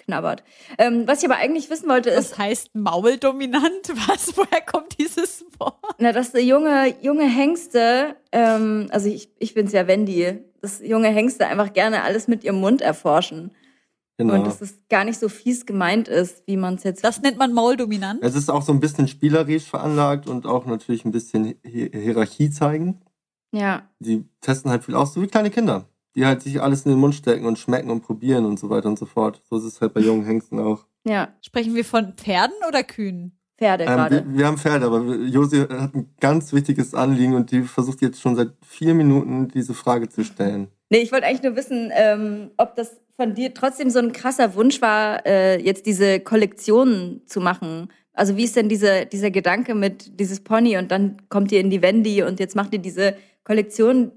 Speaker 4: reinknabbert. Ähm, was ich aber eigentlich wissen wollte, ist,
Speaker 1: Das heißt mauldominant? Was? Woher kommt dieses Wort?
Speaker 4: na, dass junge, junge Hengste, ähm, also ich, ich bin's ja Wendy, dass junge Hengste einfach gerne alles mit ihrem Mund erforschen.
Speaker 2: Genau.
Speaker 4: Und dass es gar nicht so fies gemeint ist, wie man es jetzt.
Speaker 1: Das nennt man mauldominant.
Speaker 2: Es ist auch so ein bisschen spielerisch veranlagt und auch natürlich ein bisschen Hi- Hierarchie zeigen.
Speaker 4: ja.
Speaker 2: Die testen halt viel aus, so wie kleine Kinder. Die halt sich alles in den Mund stecken und schmecken und probieren und so weiter und so fort. So ist es halt bei jungen Hengsten auch.
Speaker 4: Ja,
Speaker 1: Sprechen wir von Pferden oder Kühen?
Speaker 4: Pferde
Speaker 2: Ähm,
Speaker 4: gerade.
Speaker 2: wir, wir haben Pferde, aber Josi hat ein ganz wichtiges Anliegen und die versucht jetzt schon seit vier Minuten diese Frage zu stellen.
Speaker 4: Nee, ich wollte eigentlich nur wissen, ähm, ob das von dir trotzdem so ein krasser Wunsch war, äh, jetzt diese Kollektion zu machen. Also wie ist denn diese, dieser Gedanke mit dieses Pony und dann kommt ihr in die Wendy und jetzt macht ihr diese Kollektion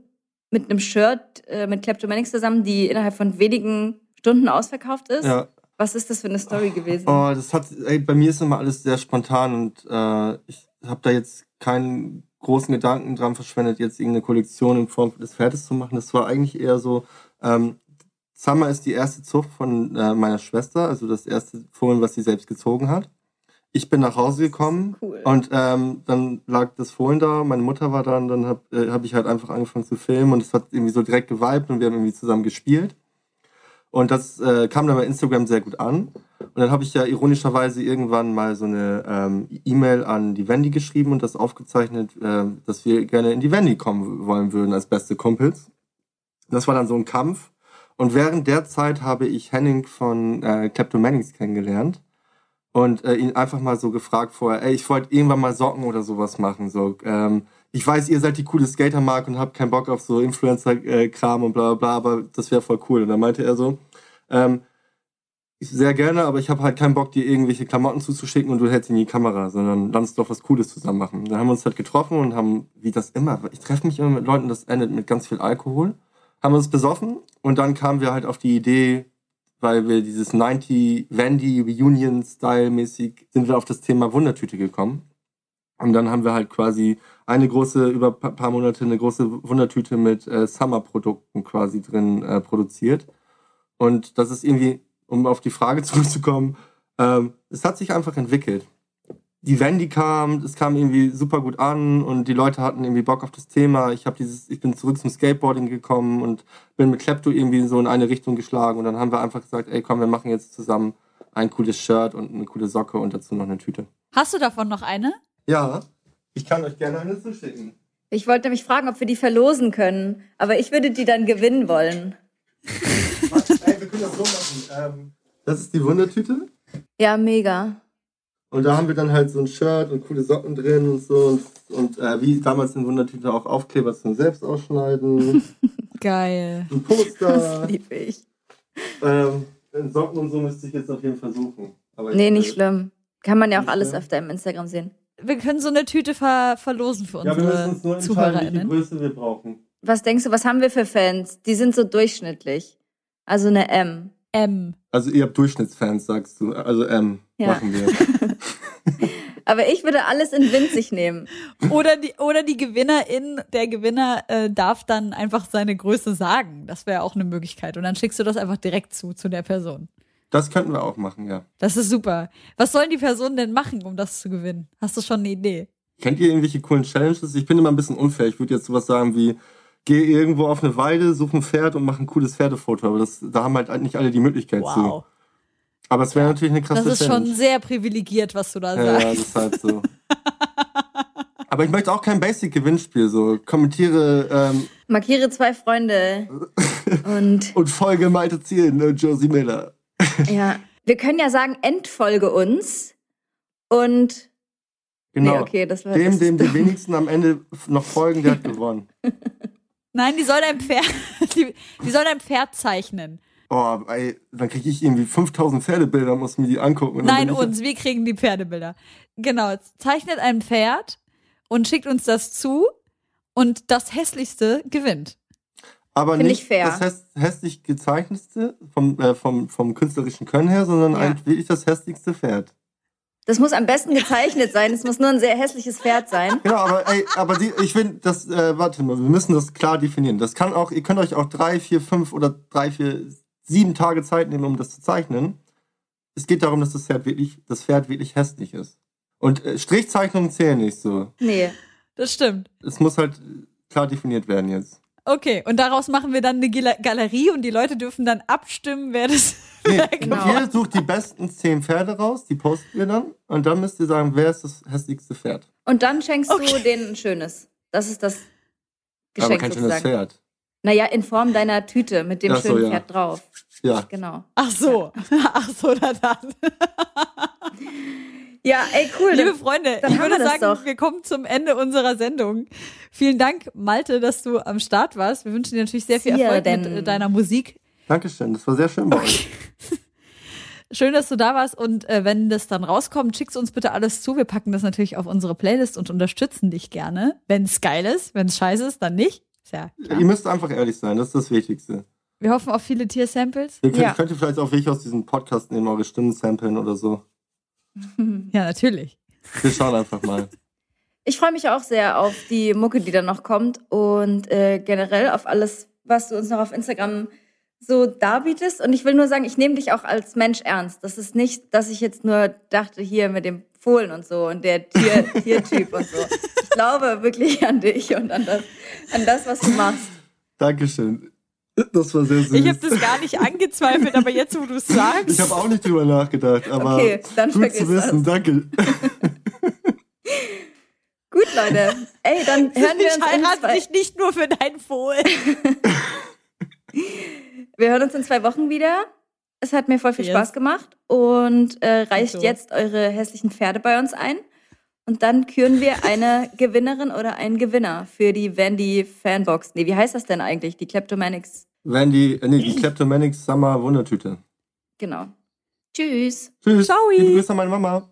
Speaker 4: mit einem Shirt äh, mit Kleptomanics zusammen, die innerhalb von wenigen Stunden ausverkauft ist?
Speaker 2: Ja,
Speaker 4: Was ist das für eine Story gewesen?
Speaker 2: Oh, das hat, ey, bei mir ist immer alles sehr spontan und äh, ich habe da jetzt keinen großen Gedanken dran verschwendet, jetzt irgendeine Kollektion in Form des Pferdes zu machen. Das war eigentlich eher so, ähm, Summer ist die erste Zucht von äh, meiner Schwester, also das erste Fohlen, was sie selbst gezogen hat. Ich bin nach Hause gekommen
Speaker 4: Cool.
Speaker 2: und ähm, dann lag das Fohlen da, meine Mutter war da und dann habe äh, hab ich halt einfach angefangen zu filmen und es hat irgendwie so direkt geweibt und wir haben irgendwie zusammen gespielt. Und das äh, kam dann bei Instagram sehr gut an. Und dann habe ich ja ironischerweise irgendwann mal so eine ähm, E-Mail an die Wendy geschrieben und das aufgezeichnet, äh, dass wir gerne in die Wendy kommen wollen würden als beste Kumpels. Das war dann so ein Kampf. Und während der Zeit habe ich Henning von äh, Kleptomanics kennengelernt und äh, ihn einfach mal so gefragt vorher, ey, ich wollte irgendwann mal Socken oder sowas machen. So, ähm, ich weiß, ihr seid die coole Skatermarke und habt keinen Bock auf so Influencer-Kram und bla bla bla, aber das wäre voll cool. Und dann meinte er so, ähm, sehr gerne, aber ich habe halt keinen Bock, dir irgendwelche Klamotten zuzuschicken und du hältst in die Kamera, sondern lass uns doch was Cooles zusammen machen. Dann haben wir uns halt getroffen und haben, wie das immer, ich treffe mich immer mit Leuten, das endet mit ganz viel Alkohol, haben uns besoffen und dann kamen wir halt auf die Idee, weil wir dieses 90 Vandy Reunion Style mäßig sind wir auf das Thema Wundertüte gekommen. Und dann haben wir halt quasi eine große, über ein paar Monate eine große Wundertüte mit äh, Summer-Produkten quasi drin äh, produziert. Und das ist irgendwie, um auf die Frage zurückzukommen, ähm, es hat sich einfach entwickelt. Die Wendy kam, es kam irgendwie super gut an und die Leute hatten irgendwie Bock auf das Thema. Ich habe dieses, ich bin zurück zum Skateboarding gekommen und bin mit Klepto irgendwie so in eine Richtung geschlagen und dann haben wir einfach gesagt, ey komm, wir machen jetzt zusammen ein cooles Shirt und eine coole Socke und dazu noch eine Tüte.
Speaker 1: Hast du davon noch eine?
Speaker 2: Ja, ich kann euch gerne eine zuschicken.
Speaker 4: Ich wollte mich fragen, ob wir die verlosen können, aber ich würde die dann gewinnen wollen.
Speaker 2: ey, wir können das so machen. Ähm, das ist die Wundertüte.
Speaker 4: Ja, mega.
Speaker 2: Und da haben wir dann halt so ein Shirt und coole Socken drin und so. Und, und äh, wie damals in Wundertüte auch Aufkleber zum Selbstausschneiden.
Speaker 1: Geil.
Speaker 2: Ein Poster.
Speaker 4: Das liebe ich.
Speaker 2: Ähm, Socken und so müsste ich jetzt auf jeden Fall suchen. Aber
Speaker 4: Nee, nicht schlimm. Kann man ja auch alles
Speaker 2: schlimm.
Speaker 4: auf deinem Instagram sehen.
Speaker 1: Wir können so eine Tüte ver verlosen für
Speaker 2: Ja, wir müssen
Speaker 1: unsere
Speaker 2: uns nur entscheiden, welche
Speaker 1: ZuhörerInnen.
Speaker 2: Größe wir brauchen.
Speaker 4: Was denkst du, was haben wir für Fans? Die sind so durchschnittlich. Also eine M.
Speaker 1: M.
Speaker 2: Also ihr habt Durchschnittsfans, sagst du. Also ähm,
Speaker 4: Ja.
Speaker 2: machen wir.
Speaker 4: Aber ich würde alles in winzig nehmen.
Speaker 1: Oder die, oder die Gewinnerin, der Gewinner äh, darf dann einfach seine Größe sagen. Das wäre auch eine Möglichkeit. Und dann schickst du das einfach direkt zu, zu der Person.
Speaker 2: Das könnten wir auch machen, ja.
Speaker 1: Das ist super. Was sollen die Personen denn machen, um das zu gewinnen? Hast du schon eine Idee?
Speaker 2: Kennt ihr irgendwelche coolen Challenges? Ich bin immer ein bisschen unfair. Ich würde jetzt sowas sagen wie, geh irgendwo auf eine Weide, such ein Pferd und mach ein cooles Pferdefoto. Aber das, da haben halt nicht alle die Möglichkeit zu. Aber es wäre natürlich eine krasse
Speaker 1: Das ist
Speaker 2: Challenge.
Speaker 1: schon sehr privilegiert, was du da
Speaker 2: Ja, ja,
Speaker 1: sagst.
Speaker 2: das ist halt so. Aber ich möchte auch kein Basic-Gewinnspiel. So kommentiere ähm,
Speaker 4: Markiere zwei Freunde. Und
Speaker 2: und folge Malte Ziel, ne, Josie Miller.
Speaker 4: ja, wir können ja sagen, entfolge uns. Und
Speaker 2: Genau.
Speaker 4: Nee, okay, das war
Speaker 2: dem,
Speaker 4: das
Speaker 2: dem die wenigsten am Ende noch folgen, der hat gewonnen.
Speaker 1: Nein, die soll ein Pferd, die, die soll ein Pferd zeichnen.
Speaker 2: Oh, ey, dann kriege ich irgendwie 5000 Pferdebilder, muss mir die angucken.
Speaker 1: Nein, uns, wir kriegen die Pferdebilder. Genau, zeichnet ein Pferd und schickt uns das zu und das hässlichste gewinnt.
Speaker 2: Aber
Speaker 4: Find
Speaker 2: nicht das häss hässlich gezeichnetste vom, äh, vom, vom künstlerischen Können her, sondern
Speaker 4: Ja.
Speaker 2: ein, wirklich das hässlichste Pferd.
Speaker 4: das muss am besten gezeichnet sein. Es muss nur ein sehr hässliches Pferd sein.
Speaker 2: Genau, aber ey, aber die, ich finde, das, äh, warte mal, wir müssen das klar definieren. Das kann auch, ihr könnt euch auch drei, vier, fünf oder drei, vier, sieben Tage Zeit nehmen, um das zu zeichnen. Es geht darum, dass das Pferd wirklich, das Pferd wirklich hässlich ist. Und äh, Strichzeichnungen zählen nicht so.
Speaker 4: Nee.
Speaker 1: Das stimmt.
Speaker 2: Es muss halt klar definiert werden jetzt.
Speaker 1: Okay, und daraus machen wir dann eine Galerie und die Leute dürfen dann abstimmen, wer das.
Speaker 2: Nee,
Speaker 4: Genau.
Speaker 2: Ihr sucht die besten zehn Pferde raus, die posten wir dann. Und dann müsst ihr sagen, wer ist das hässlichste Pferd.
Speaker 4: Und dann schenkst
Speaker 1: Okay.
Speaker 4: du denen ein schönes. Das ist das
Speaker 2: Aber
Speaker 4: Geschenk
Speaker 2: kein schönes
Speaker 4: sozusagen.
Speaker 2: Pferd.
Speaker 4: Naja, in Form deiner Tüte mit dem
Speaker 2: Ach so,
Speaker 4: schönen
Speaker 2: ja.
Speaker 4: Pferd drauf.
Speaker 2: Ja.
Speaker 4: Genau.
Speaker 1: Ach so, ach so, na dann.
Speaker 4: Ja, ey, cool.
Speaker 1: Liebe Freunde,
Speaker 4: dann
Speaker 1: ich würde
Speaker 4: wir
Speaker 1: sagen,
Speaker 4: doch.
Speaker 1: wir kommen zum Ende unserer Sendung. Vielen Dank, Malte, dass du am Start warst. Wir wünschen dir natürlich sehr viel Erfolg
Speaker 4: denn.
Speaker 1: mit äh, deiner Musik.
Speaker 2: Dankeschön, das war sehr schön bei euch.
Speaker 1: Schön, dass du da warst und äh, wenn das dann rauskommt, schickst uns bitte alles zu. Wir packen das natürlich auf unsere Playlist und unterstützen dich gerne. Wenn es geil ist, wenn es scheiße ist, dann nicht. Ist ja klar.
Speaker 2: Ihr müsst einfach ehrlich sein, das ist das Wichtigste.
Speaker 1: Wir hoffen auf viele Tier-Samples.
Speaker 2: Ihr könnt,
Speaker 4: Ja.
Speaker 2: könnt ihr vielleicht auch welche aus diesem Podcast nehmen, eure Stimmen samplen oder so.
Speaker 1: Ja, natürlich.
Speaker 2: Wir schauen einfach mal.
Speaker 4: ich freue mich auch sehr auf die Mucke, die dann noch kommt und äh, generell auf alles, was du uns noch auf Instagram so darbietest. Und ich will nur sagen, ich nehme dich auch als Mensch ernst. Das ist nicht, dass ich jetzt nur dachte, hier mit dem Fohlen und so und der Tier, Tiertyp und so. Ich glaube wirklich an dich und an das, an das, was du machst.
Speaker 2: Dankeschön. Das war sehr süß.
Speaker 1: Ich habe das gar nicht angezweifelt, aber jetzt, wo du es sagst.
Speaker 2: Ich habe auch nicht drüber nachgedacht, aber
Speaker 4: Okay, dann
Speaker 2: gut
Speaker 4: vergiss
Speaker 2: zu wissen, danke.
Speaker 4: Gut, Leute. Ey, dann hören wir
Speaker 1: ich
Speaker 4: uns in
Speaker 1: heirate
Speaker 4: zwei,
Speaker 1: dich nicht nur für dein Fohlen.
Speaker 4: wir hören uns in zwei Wochen wieder. Es hat mir voll viel
Speaker 1: Yes.
Speaker 4: Spaß gemacht und äh, reicht
Speaker 1: so.
Speaker 4: jetzt eure hässlichen Pferde bei uns ein. Und dann küren wir eine Gewinnerin oder einen Gewinner für die Vandy Fanbox. Nee, wie heißt das denn eigentlich? Die Kleptomanics.
Speaker 2: Wendy, äh, nee, die Kleptomanics Summer Wundertüte.
Speaker 4: Genau. Tschüss.
Speaker 2: Tschüss.
Speaker 1: Ciao.
Speaker 2: Liebe Grüße an meine Mama.